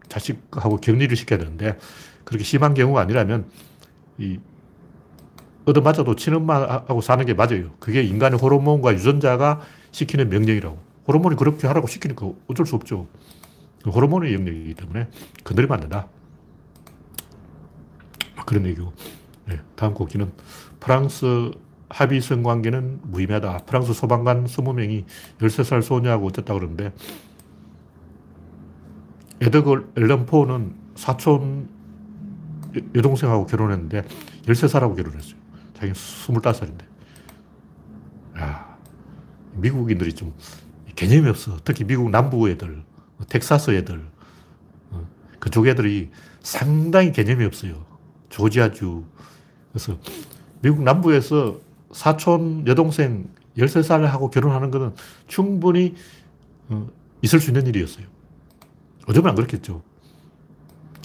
자식하고 격리를 시켜야 되는데 그렇게 심한 경우가 아니라면 이 얻어맞아도 친엄마하고 사는 게 맞아요. 그게 인간의 호르몬과 유전자가 시키는 명령이라고. 호르몬이 그렇게 하라고 시키니까 어쩔 수 없죠. 호르몬의 영역이기 때문에 건드리면 안 된다. 그런 얘기고. 네, 다음 곡기는 프랑스 합의 성 관계는 무의미하다. 프랑스 소방관 20명이 13살 소녀하고 어쨌다 그러는데 에드걸 앨런 포는 사촌 여동생하고 결혼했는데 13살하고 결혼했어요. 자기는 25살인데. 야, 미국인들이 좀 개념이 없어. 특히 미국 남부 애들, 텍사스 애들, 어, 그쪽 애들이 상당히 개념이 없어요. 조지아주. 그래서 미국 남부에서 사촌 여동생 13살하고 결혼하는 것은 충분히 어, 있을 수 있는 일이었어요. 어쩌면 안 그렇겠죠.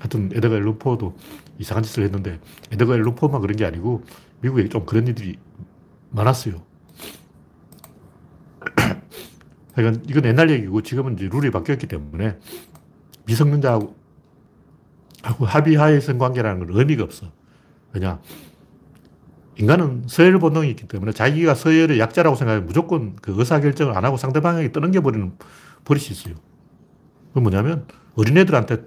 하여튼 에드가 루포도 이상한 짓을 했는데 에드가 루포만 그런 게 아니고 미국에 좀 그런 일들이 많았어요. 그러니까 이건 옛날 얘기고 지금은 이제 룰이 바뀌었기 때문에 미성년자하고 합의하에 성관계라는 건 의미가 없어. 왜냐? 인간은 서열 본능이 있기 때문에 자기가 서열의 약자라고 생각하면 무조건 그 의사결정을 안 하고 상대방에게 떠넘겨버리는 버릇이 있어요. 그 뭐냐면 어린애들한테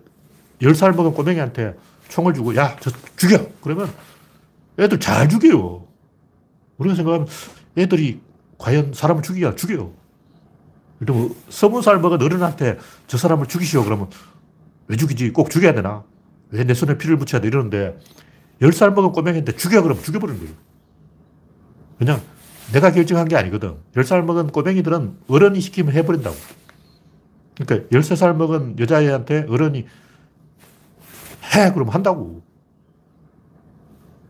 10살 먹은 꼬맹이한테 총을 주고 야, 저 죽여! 그러면 애들 잘 죽여요. 우리가 생각하면 애들이 과연 사람을 죽이냐? 죽여요. 그러면 서른 살 먹은 어른한테 저 사람을 죽이시오. 그러면 왜 죽이지? 꼭 죽여야 되나? 왜 내 손에 피를 묻혀야 돼? 이러는데 10살 먹은 꼬맹이한테 죽여 그러면 죽여버리는 거예요. 그냥 내가 결정한 게 아니거든. 10살 먹은 꼬맹이들은 어른이 시키면 해버린다고. 그러니까 13살 먹은 여자애한테 어른이 해! 그러면 한다고.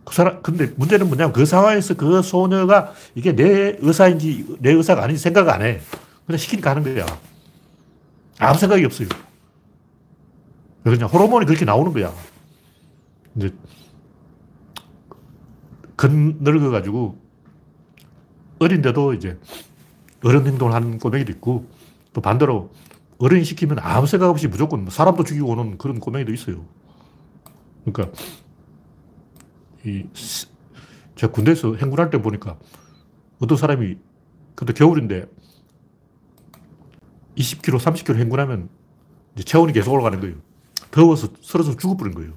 그 사람, 근데 문제는 뭐냐면 그 상황에서 그 소녀가 이게 내 의사인지 내 의사가 아닌지 생각 안 해. 그냥 시키니까 하는 거야. 아무 생각이 없어요. 그냥 호르몬이 그렇게 나오는 거야. 이제 근 늙어가지고 어린데도 이제 어른 행동을 하는 꼬맹이도 있고 또 반대로 어른이 시키면 아무 생각 없이 무조건 사람도 죽이고 오는 그런 꼬맹이도 있어요. 그러니까 이 제가 군대에서 행군할 때 보니까 어떤 사람이 그때 겨울인데 20km, 30km 행군하면 체온이 계속 올라가는 거예요. 더워서 쓰러져 죽어버린 거예요.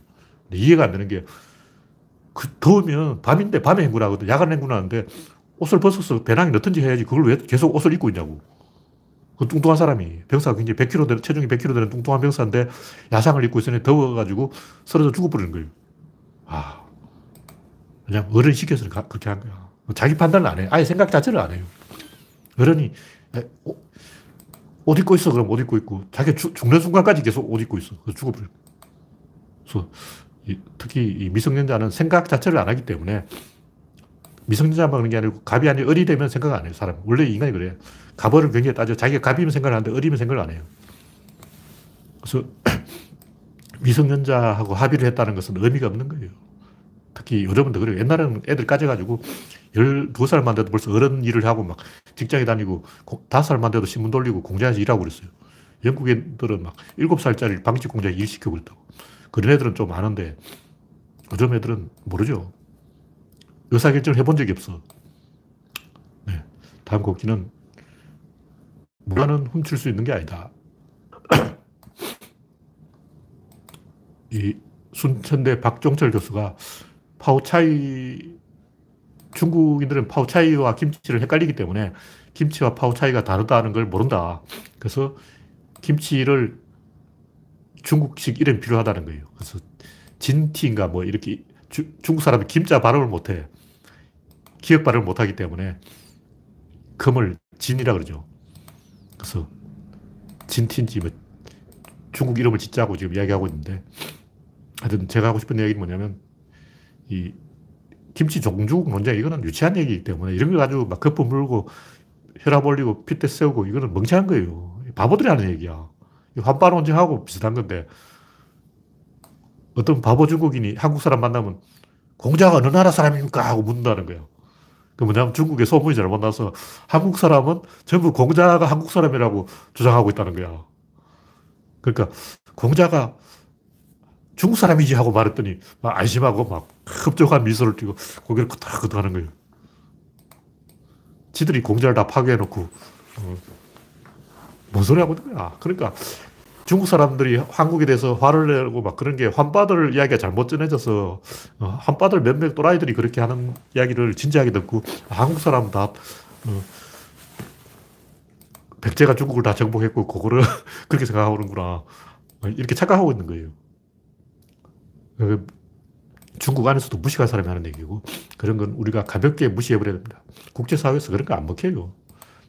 이해가 안 되는 게, 그 더우면 밤인데 밤에 행군하거든. 야간 행군하는데 옷을 벗어서 배낭에 넣든지 해야지 그걸 왜 계속 옷을 입고 있냐고. 그 뚱뚱한 사람이, 병사가 굉장히 100kg 되는, 체중이 100kg 되는 뚱뚱한 병사인데 야상을 입고 있으니 더워가지고 쓰러져 죽어버리는 거예요. 아. 그냥 어른이 시켜서 그렇게 한 거야. 자기 판단을 안 해. 아예 생각 자체를 안 해요. 어른이, 옷 입고 있어. 그럼 옷 입고 있고. 자기 죽는 순간까지 계속 옷 입고 있어. 그래서 죽어버려. 그래서 이, 특히 이 미성년자는 생각 자체를 안 하기 때문에 미성년자만 그런 게 아니고 갑이 아니 어리 되면 생각 안 해요. 사람 원래 인간이 그래요. 갑어를 굉장히 따져. 자기가 갑이면 생각을 하는데 어리면 생각을 안 해요. 그래서 미성년자하고 합의를 했다는 것은 의미가 없는 거예요. 특히 더 그래요. 옛날에는 애들 까져가지고 12살만 돼도 벌써 어른 일을 하고 막 직장에 다니고 5살만 돼도 신문 돌리고 공장에서 일하고 그랬어요. 영국 애들은 막 7살짜리 방직 공장에 일 시키고 그랬다고. 그런 애들은 좀 아는데 요즘 애들은 모르죠. 의사결정을 해본 적이 없어. 네. 다음 곡기는 무관은 훔칠 수 있는 게 아니다. 이 순천대 박종철 교수가 파오차이, 중국인들은 파오차이와 김치를 헷갈리기 때문에 김치와 파오차이가 다르다는 걸 모른다. 그래서 김치를 중국식 이름이 필요하다는 거예요. 그래서 진티인가 뭐 이렇게 주, 중국 사람이 김자 발음을 못해. 기억 발음을 못하기 때문에 금을 진이라 그러죠. 그래서 진티인지 뭐 중국 이름을 짓자고 지금 이야기하고 있는데 하여튼 제가 하고 싶은 얘기는 뭐냐면 이 김치 종주국 논쟁 이거는 유치한 얘기이기 때문에 이런 걸 가지고 막 거품 물고 혈압 올리고 핏대 세우고 이거는 멍청한 거예요. 바보들이 하는 얘기야. 환빠 논쟁하고 비슷한 건데 어떤 바보 중국인이 한국 사람 만나면 공자가 어느 나라 사람입니까? 하고 묻는다는 거예요. 그 뭐냐면 중국에 소문이 잘못 나서 한국 사람은 전부 공자가 한국 사람이라고 주장하고 있다는 거야. 그러니까 공자가 중국 사람이지 하고 말했더니 막 안심하고 막 흡족한 미소를 띠고 고개를 끄덕끄덕 하는 거예요. 지들이 공자를 다 파괴해놓고 어, 뭔 소리 하고 있는 거야. 그러니까 중국 사람들이 한국에 대해서 화를 내고 막 그런 게 환빠들 이야기가 잘못 전해져서 어, 환빠들 몇몇 또라이들이 그렇게 하는 이야기를 진지하게 듣고 한국 사람 다 어, 백제가 중국을 다 정복했고 그거를 그렇게 생각하고 그런구나 이렇게 착각하고 있는 거예요. 그 중국 안에서도 무식한 사람이 하는 얘기고 그런 건 우리가 가볍게 무시해버려야 됩니다. 국제사회에서 그런 거 안 먹혀요.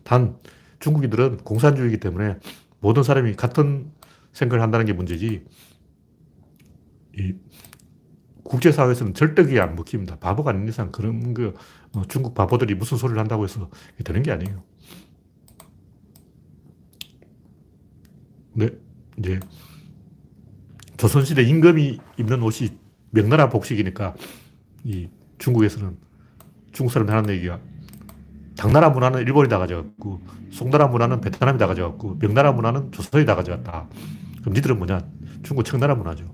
단 중국인들은 공산주의이기 때문에 모든 사람이 같은 생각을 한다는 게 문제지 이 국제사회에서는 절대 그게 안 먹힙니다. 바보가 아닌 이상 그런 그 어, 중국 바보들이 무슨 소리를 한다고 해서 되는 게 아니에요. 네, 이제 조선시대 임금이 입는 옷이 명나라 복식이니까 이 중국에서는 중국 사람이 하는 얘기가 당나라 문화는 일본이 다 가져갔고 송나라 문화는 베트남이 다 가져갔고 명나라 문화는 조선이 다 가져갔다. 그럼 니들은 뭐냐? 중국 청나라 문화죠.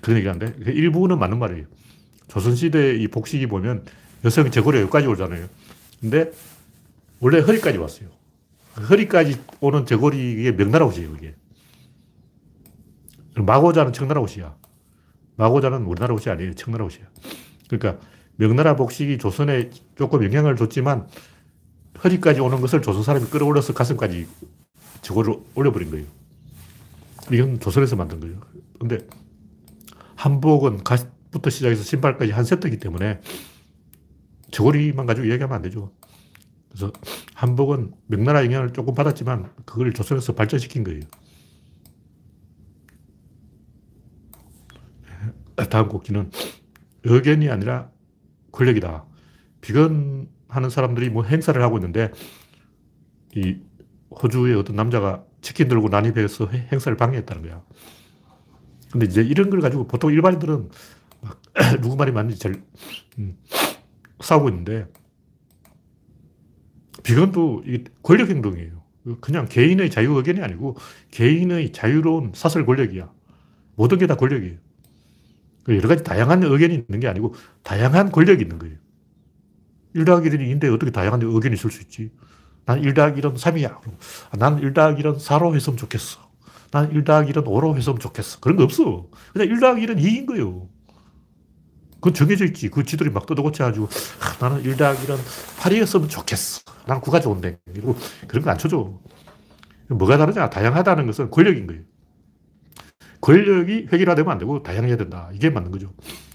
그런 얘기하는데 일부는 맞는 말이에요. 조선시대 이 복식이 보면 여성이 저고리 여기까지 오잖아요. 근데 원래 허리까지 왔어요. 허리까지 오는 저고리 이게 명나라 옷이에요, 이게. 마고자는 청나라 옷이야. 마고자는 우리나라 옷이 아니에요. 청나라 옷이야. 그러니까 명나라 복식이 조선에 조금 영향을 줬지만 허리까지 오는 것을 조선 사람이 끌어올려서 가슴까지 저거를 올려버린 거예요. 이건 조선에서 만든 거예요. 근데 한복은 가부터 시작해서 신발까지 한 세트이기 때문에 저고리만 가지고 이야기하면 안 되죠. 그래서 한복은 명나라 영향을 조금 받았지만 그걸 조선에서 발전시킨 거예요. 다음 곡기는 의견이 아니라 권력이다. 비건하는 사람들이 뭐 행사를 하고 있는데 이 호주의 어떤 남자가 치킨 들고 난입해서 행사를 방해했다는 거야. 근데 이제 이런 걸 가지고 보통 일반인들은 막 누구 말이 맞는지 잘 음, 싸우고 있는데 비건도 이 권력 행동이에요. 그냥 개인의 자유 의견이 아니고 개인의 자유로운 사설 권력이야. 모든 게 다 권력이에요. 여러 가지 다양한 의견이 있는 게 아니고 다양한 권력이 있는 거예요. 1 더하기 1인데 어떻게 다양한 의견이 있을 수 있지? 난1 더하기 1은 3이야. 난1 더하기 1은 4로 했으면 좋겠어. 난1 더하기 1은 5로 했으면 좋겠어. 그런 거 없어. 그냥 1 더하기 1은 2인 거예요. 그건 정해져 있지. 그 지들이 막 뜯어고쳐가지고, 아, 나는 1 더하기 1은 8이었으면 좋겠어. 난 9가 좋은데. 이러고 그런 거 안 쳐줘. 뭐가 다르냐? 다양하다는 것은 권력인 거예요. 권력이 획일화되면 안 되고 다양해야 된다. 이게 맞는 거죠.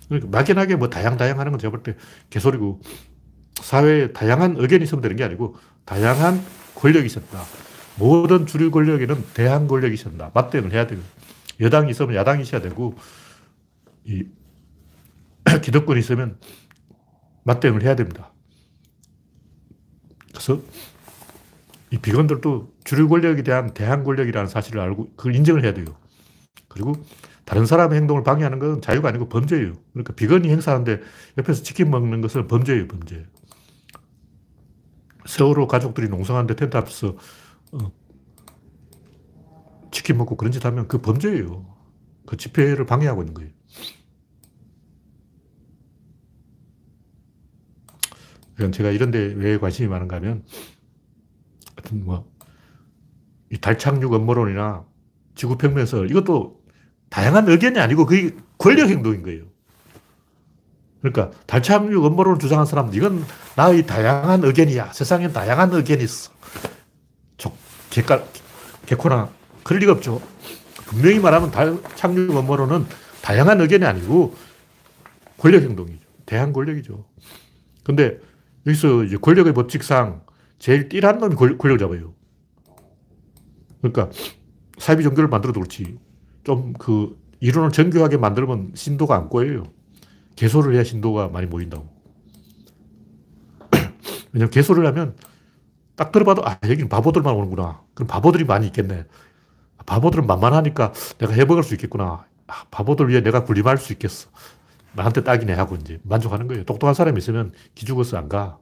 그러니까 막연하게 뭐 다양, 다양 하는 건 제가 볼 때 개소리고 사회에 다양한 의견이 있으면 되는 게 아니고 다양한 권력이 있었다. 모든 주류 권력에는 대항 권력이 있었다. 맞대응을 해야 되고 여당이 있으면 야당이 있어야 되고 이 기득권이 있으면 맞대응을 해야 됩니다. 그래서 이 비건들도 주류 권력에 대한 대항 권력이라는 사실을 알고 그걸 인정을 해야 돼요. 그리고 다른 사람의 행동을 방해하는 건 자유가 아니고 범죄예요. 그러니까 비건이 행사하는데 옆에서 치킨 먹는 것은 범죄예요, 범죄. 세월호 가족들이 농성하는데 텐트 앞에서 어, 치킨 먹고 그런 짓 하면 그 범죄예요. 그 집회를 방해하고 있는 거예요. 제가 이런데 왜 관심이 많은가 하면, 하여튼 뭐, 이 달착륙 업무론이나 지구평면설, 이것도 다양한 의견이 아니고 그게 권력 행동인 거예요. 그러니까 달착륙 음모론을 주장한 사람은 이건 나의 다양한 의견이야. 세상엔 다양한 의견이 있어. 족, 개깔, 개코나 그럴 리가 없죠. 분명히 말하면 달착륙 음모론은 다양한 의견이 아니고 권력 행동이죠. 대한 권력이죠. 근데 여기서 이제 권력의 법칙상 제일 띠란 놈이 권력을 잡아요. 그러니까 사이비 종교를 만들어도 그렇지. 좀 그 이론을 정교하게 만들면 신도가 안 꼬여요. 개소를 해야 신도가 많이 모인다고. 왜냐면 개소를 하면 딱 들어봐도 아, 여기는 바보들만 오는구나. 그럼 바보들이 많이 있겠네. 바보들은 만만하니까 내가 해먹을 수 있겠구나. 아, 바보들 위해 내가 군림할 수 있겠어. 나한테 딱이네 하고 이제 만족하는 거예요. 똑똑한 사람이 있으면 기죽어서 안 가.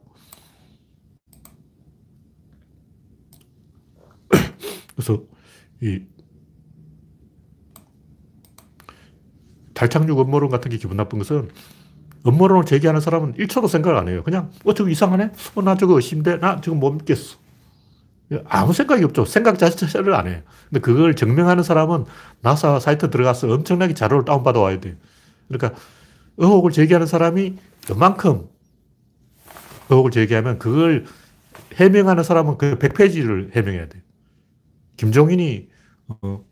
그래서 이 달착륙 음모론 같은 게 기분 나쁜 것은 음모론을 제기하는 사람은 1초도 생각 안 해요. 그냥, 어, 저거 이상하네? 어, 나 저거 의심돼? 나 지금 못 믿겠어. 아무 생각이 없죠. 생각 자체를 안 해요. 근데 그걸 증명하는 사람은 나사 사이트 들어가서 엄청나게 자료를 다운받아 와야 돼요. 그러니까 의혹을 제기하는 사람이 요만큼 의혹을 제기하면 그걸 해명하는 사람은 그 100페이지를 해명해야 돼요. 김종인이 어,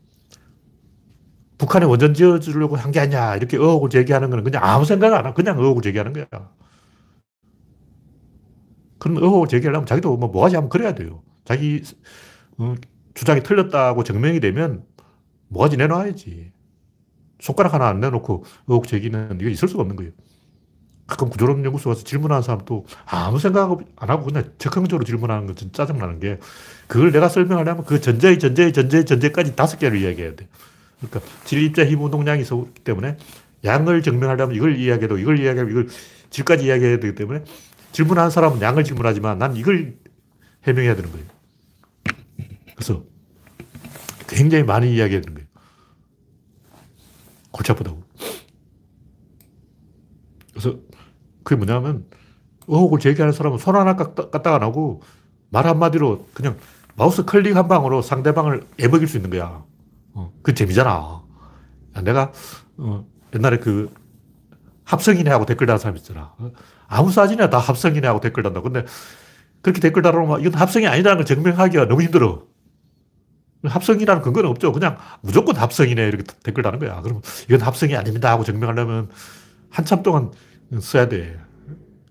북한에 원전 지어주려고 한 게 아니야. 이렇게 의혹을 제기하는 거는 그냥 아무 생각 안 하고 그냥 의혹을 제기하는 거야. 그런 의혹을 제기하려면 자기도 뭐 뭐하지 하면 그래야 돼요. 자기 어, 주장이 틀렸다고 증명이 되면 뭐가지 내놔야지. 손가락 하나 안 내놓고 의혹 제기는 이거 있을 수가 없는 거예요. 가끔 구조론 연구소 가서 질문하는 사람도 아무 생각 안 하고 그냥 적극적으로 질문하는 건 짜증나는 게 그걸 내가 설명하려면 그 전제의 전제의 전제의 전제까지 다섯 개를 이야기해야 돼. 그러니까 질입자 힘 운동량이 있기 때문에 양을 증명하려면 이걸 이야기해도 이걸 이야기하면 이걸 질까지 이야기해야 되기 때문에 질문하는 사람은 양을 질문하지만 난 이걸 해명해야 되는 거예요. 그래서 굉장히 많이 이야기해야 되는 거예요. 골치 아프다고. 그래서 그게 뭐냐면 의혹을 제기하는 사람은 손 하나 까딱 안 하고 말 한마디로 그냥 마우스 클릭 한 방으로 상대방을 애먹일 수 있는 거야. 어, 그 재미잖아. 내가 어, 옛날에 그 합성이네 하고 댓글 다는 사람 있잖아. 어, 아무 사진이나 다 합성이네 하고 댓글 단다. 근데 그렇게 댓글 달아놓으면 이건 합성이 아니라는 걸 증명하기가 너무 힘들어. 합성이라는 근거는 없죠. 그냥 무조건 합성이네 이렇게 댓글 다는 거야. 그러면 이건 합성이 아닙니다 하고 증명하려면 한참 동안 써야 돼.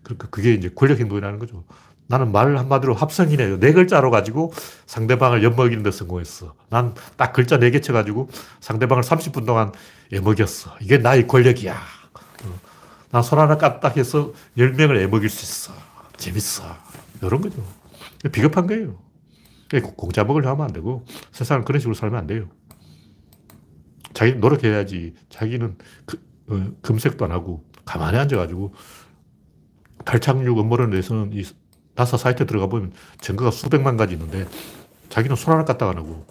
그러니까 그게 이제 권력 행동이라는 거죠. 나는 말 한마디로 합성이네. 네 글자로 가지고 상대방을 엿먹이는 데 성공했어. 난 딱 글자 네 개 쳐가지고 상대방을 30분 동안 애먹였어. 이게 나의 권력이야. 어. 난손 하나 까딱해서 10명을 애먹일 수 있어. 재밌어. 이런 거죠. 비겁한 거예요. 공짜 먹으려 하면 안 되고 세상을 그런 식으로 살면 안 돼요. 자기 노력해야지. 자기는 그, 어, 검색도 안 하고 가만히 앉아가지고 탈착륙 대해서는 이 나사 사이트에 들어가 보면 증거가 수백만 가지 있는데 자기는 손 하나 안 하고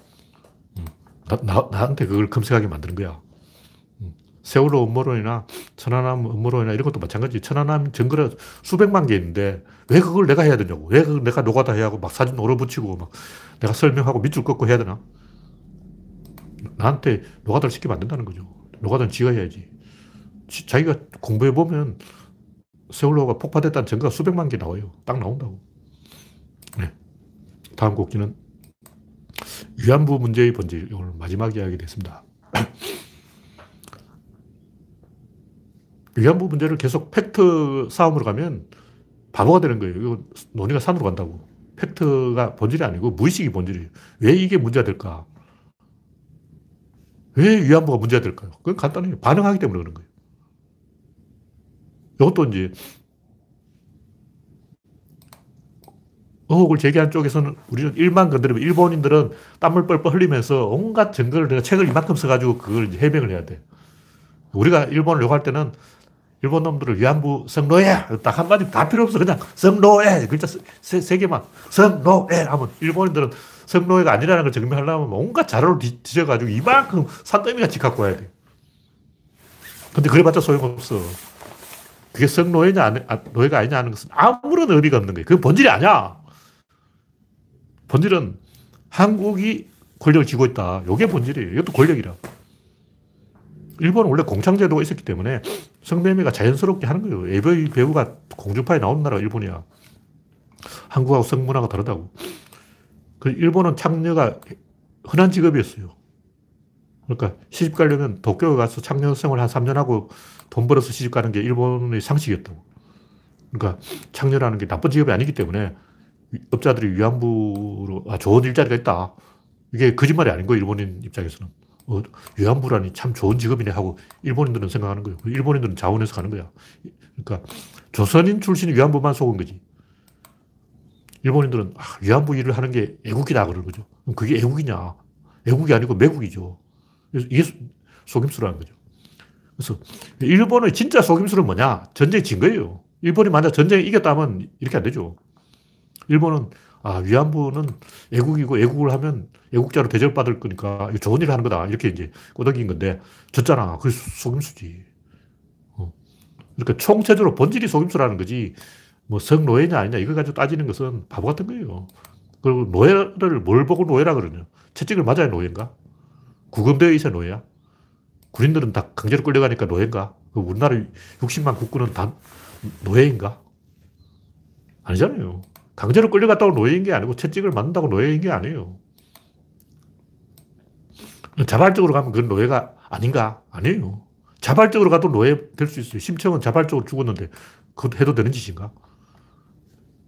음, 나, 나, 나 한테 그걸 검색하게 만드는 거야. 음, 세월호 음모론이나 천안함 음모론이나 이런 것도 마찬가지. 천안함 증거가 수백만 개 있는데 왜 그걸 내가 해야 되냐고. 왜 그걸 내가 노가다 해야 하고 막 사진 오려붙이고 막 내가 설명하고 밑줄 긋고 해야 되나? 나한테 노가다를 시키면 안 된다는 거죠. 노가다는 지가 해야지. 자기가 공부해보면 세월호가 폭파됐다는 증거가 수백만 개 나와요. 딱 나온다고. 네. 다음 꼭지는 위안부 문제의 본질. 오늘 마지막 이야기 됐습니다. 위안부 문제를 계속 팩트 싸움으로 가면 바보가 되는 거예요. 이거 논의가 산으로 간다고. 팩트가 본질이 아니고 무의식이 본질이에요. 왜 이게 문제가 될까? 왜 위안부가 문제가 될까요? 그건 간단해요. 반응하기 때문에 그런 거예요. 이것도 이제 의혹을 제기한 쪽에서는 우리는 일만 건드리면 일본인들은 땀을 뻘뻘 흘리면서 온갖 증거를 내가 책을 이만큼 써가지고 그걸 해명을 해야 돼. 우리가 일본을 욕할 때는 일본 놈들을 위안부 성노예 딱 한마디 다 필요 없어 그냥 성노예 글자 세, 세 개만 성노예 하면 일본인들은 성노예가 아니라는 걸 증명하려면 온갖 자료를 뒤져가지고 이만큼 산더미같이 갖고 와야 돼. 근데 그래봤자 소용없어. 그게 성노예냐, 아, 노예가 아니냐 하는 것은 아무런 의미가 없는 거예요. 그게 본질이 아니야. 본질은 한국이 권력을 쥐고 있다. 이게 본질이에요. 이것도 권력이라. 일본은 원래 공창제도가 있었기 때문에 성매매가 자연스럽게 하는 거예요. AV 배우가 공중파에 나오는 나라가 일본이야. 한국하고 성문화가 다르다고. 그 일본은 창녀가 흔한 직업이었어요. 그러니까 시집 가려면 도쿄에 가서 창녀 생활 한 3년 하고 돈 벌어서 시집 가는 게 일본의 상식이었다고. 그러니까 창녀라는 게 나쁜 직업이 아니기 때문에 업자들이 위안부로 아, 좋은 일자리가 있다. 이게 거짓말이 아닌 거예요, 일본인 입장에서는. 어, 위안부라니 참 좋은 직업이네 하고 일본인들은 생각하는 거예요. 일본인들은 자원해서 가는 거야. 그러니까 조선인 출신이 위안부만 속은 거지. 일본인들은 아, 위안부 일을 하는 게 애국이다 그러는 거죠. 그게 애국이냐? 애국이 아니고 매국이죠. 이게 속임수라는 거죠. 그래서 일본의 진짜 속임수는 뭐냐? 전쟁 진 거예요. 일본이 만약 전쟁에 이겼다면 이렇게 안 되죠. 일본은 아, 위안부는 애국이고 애국을 하면 애국자로 대접받을 거니까 좋은 일을 하는 거다. 이렇게 이제 꼬덕인 건데 졌잖아. 그게 속임수지. 어. 그러니까 총체적으로 본질이 속임수라는 거지 뭐 성노예냐 아니냐 이거 가지고 따지는 것은 바보 같은 거예요. 그리고 노예를 뭘 보고 노예라 그러냐. 채찍을 맞아야 노예인가? 구금되어 있어야 노예야? 군인들은 다 강제로 끌려가니까 노예인가? 그 우리나라 60만 국군은 다 노예인가? 아니잖아요. 강제로 끌려갔다고 노예인 게 아니고 채찍을 맞는다고 노예인 게 아니에요. 자발적으로 가면 그건 노예가 아닌가? 아니에요. 자발적으로 가도 노예 될 수 있어요. 심청은 자발적으로 죽었는데 그것도 해도 되는 짓인가?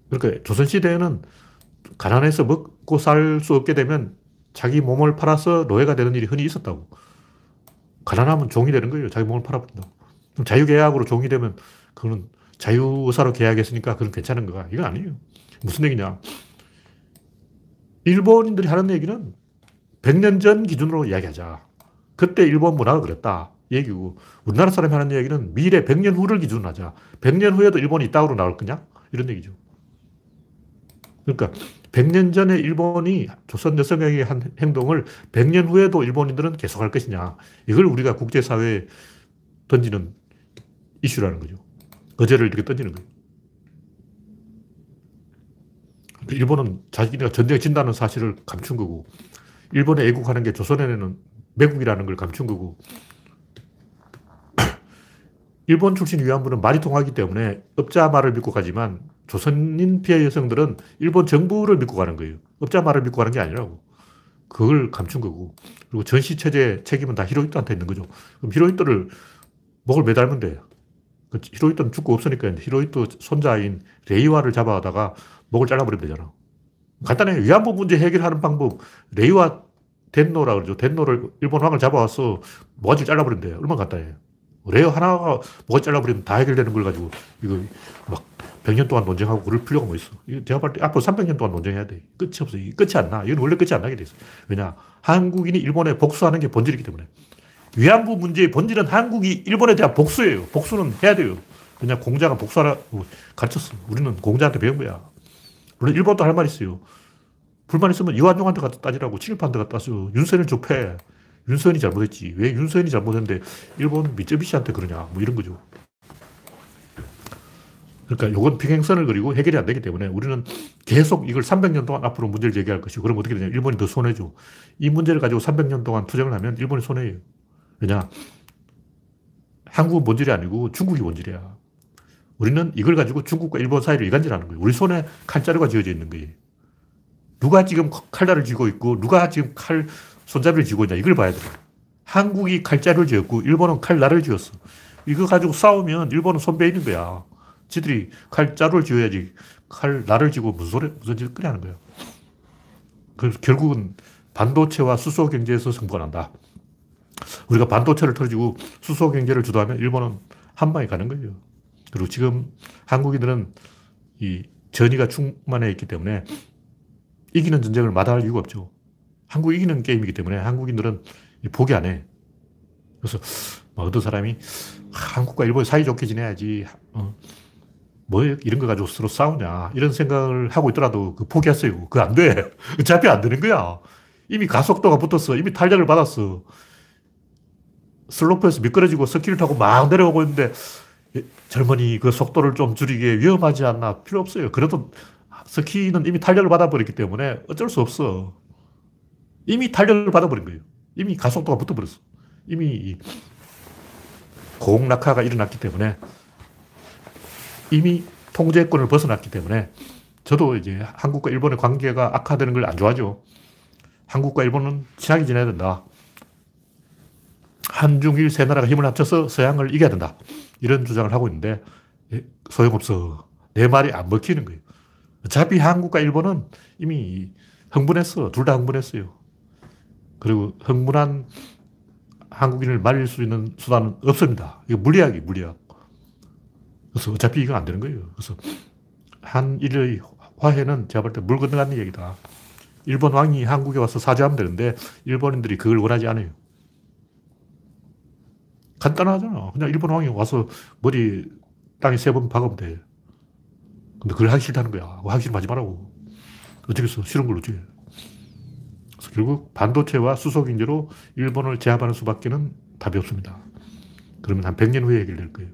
그러니까 조선시대에는 가난해서 먹고 살 수 없게 되면 자기 몸을 팔아서 노예가 되는 일이 흔히 있었다고. 가난하면 종이 되는 거예요. 자기 몸을 팔아버린다고. 그럼 자유계약으로 종이 되면 그거는 자유의사로 계약했으니까 그건 괜찮은 거가. 이건 아니에요. 무슨 얘기냐. 일본인들이 하는 얘기는 100년 전 기준으로 이야기하자. 그때 일본 문화가 그랬다. 얘기고, 우리나라 사람이 하는 얘기는 미래 100년 후를 기준으로 하자. 100년 후에도 일본이 이따구로 나올 거냐? 이런 얘기죠. 그러니까 100년 전에 일본이 조선 여성에게 한 행동을 100년 후에도 일본인들은 계속할 것이냐. 이걸 우리가 국제사회에 던지는 이슈라는 거죠. 어제를 이렇게 던지는 거예요. 일본은 자기네가 전쟁 진다는 사실을 감춘 거고, 일본에 애국하는 게 조선에는 매국이라는 걸 감춘 거고, 일본 출신 위안부는 말이 통하기 때문에 업자 말을 믿고 가지만 조선인 피해 여성들은 일본 정부를 믿고 가는 거예요. 업자 말을 믿고 가는 게 아니라고. 그걸 감춘 거고. 그리고 전시 체제 책임은 다 히로히토한테 있는 거죠. 그럼 히로히토를 목을 매달면 돼요. 그 히로히토는 죽고 없으니까 히로히토 손자인 레이와를 잡아다가 목을 잘라버리면 되잖아. 간단해. 위안부 문제 해결하는 방법. 레이와 덴노라 그러죠. 덴노를 일본 왕을 잡아와서 모가지 잘라버리면 돼요. 얼마나 간단해요. 레이와 하나가 모가지 잘라버리면 다 해결되는 걸 가지고 이거 막 100년 동안 논쟁하고 그럴 필요가 뭐 있어. 이거 제가 볼 때 앞으로 300년 동안 논쟁해야 돼. 끝이 없어. 끝이 안 나. 이건 원래 끝이 안 나게 돼 있어. 왜냐. 한국인이 일본에 복수하는 게 본질이기 때문에. 위안부 문제의 본질은 한국이 일본에 대한 복수예요. 복수는 해야 돼요. 그냥 공자가 복수하라고 가르쳤어. 우리는 공자한테 배운 거야. 물론 일본도 할 말 있어요. 불만 있으면 이완용한테 갖다 따지라고 친일파한테 갖다 따져. 윤선을 좁해. 윤선이 잘못했지. 왜 윤선이 잘못했는데 일본 미쯔비시한테 그러냐. 뭐 이런 거죠. 그러니까 이건 평행선을 그리고 해결이 안 되기 때문에 우리는 계속 이걸 300년 동안 앞으로 문제를 제기할 것이고 그럼 어떻게 되냐. 일본이 더 손해죠. 이 문제를 가지고 300년 동안 투쟁을 하면 일본이 손해예요. 왜냐? 한국은 본질이 아니고 중국이 본질이야. 우리는 이걸 가지고 중국과 일본 사이를 이간질하는 거예요. 우리 손에 칼자루가 쥐어져 있는 거예요. 누가 지금 칼날을 쥐고 있고 누가 지금 칼 손잡이를 쥐고 있냐 이걸 봐야 돼요. 한국이 칼자루를 쥐었고 일본은 칼날을 쥐었어. 이거 가지고 싸우면 일본은 손 베이는 거야. 지들이 칼자루를 쥐어야지 칼날을 쥐고 무슨 소리, 무슨 짓을 끄냐 하는 거예요. 그래서 결국은 반도체와 수소 경제에서 승부가 난다. 우리가 반도체를 털어주고 수소 경제를 주도하면 일본은 한 방에 가는 거예요. 그리고 지금 한국인들은 이 전의가 충만해 있기 때문에 이기는 전쟁을 마다할 이유가 없죠. 한국 이기는 게임이기 때문에 한국인들은 포기 안 해. 그래서 뭐 어떤 사람이 한국과 일본이 사이좋게 지내야지. 어. 뭐 이런 거 가지고 서로 싸우냐. 이런 생각을 하고 있더라도 그 포기했어요. 그거 안 돼. 어차피 안 되는 거야. 이미 가속도가 붙었어. 이미 탄력을 받았어. 슬로프에서 미끄러지고 스키를 타고 막 내려오고 있는데 젊은이 그 속도를 좀 줄이게 위험하지 않나 필요 없어요. 그래도 스키는 이미 탄력을 받아버렸기 때문에 어쩔 수 없어. 이미 탄력을 받아버린 거예요. 이미 가속도가 붙어버렸어. 이미 공낙하가 일어났기 때문에 이미 통제권을 벗어났기 때문에 저도 이제 한국과 일본의 관계가 악화되는 걸 안 좋아하죠. 한국과 일본은 친하게 지내야 된다. 한중일 세 나라가 힘을 합쳐서 서양을 이겨야 된다. 이런 주장을 하고 있는데 예, 소용없어. 내 말이 안 먹히는 거예요. 어차피 한국과 일본은 이미 흥분했어. 둘 다 흥분했어요. 그리고 흥분한 한국인을 말릴 수 있는 수단은 없습니다. 이거 물리학이 물리학. 그래서 어차피 이건 안 되는 거예요. 그래서 한일의 화해는 제가 볼 때 물 건너가는 얘기다. 일본 왕이 한국에 와서 사죄하면 되는데 일본인들이 그걸 원하지 않아요. 간단하잖아. 그냥 일본 왕이 와서 머리 땅에 세 번 박으면 돼. 근데 그걸 하기 싫다는 거야. 하기 싫으면 하지 말라고. 어쩌겠어. 싫은 걸로 지 그래서 결국 반도체와 수소 경제로 일본을 제압하는 수밖에 는 답이 없습니다. 그러면 한 100년 후에 해결될 거예요.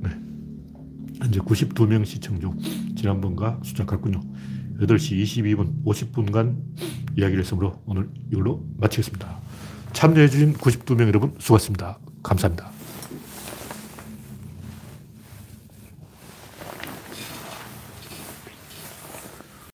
네. 현재 92명 시청 중 지난번과 숫자 같군요. 8시 22분 50분간 이야기를 했으므로 오늘 이걸로 마치겠습니다. 참여해주신 92명 여러분 수고하셨습니다. 감사합니다.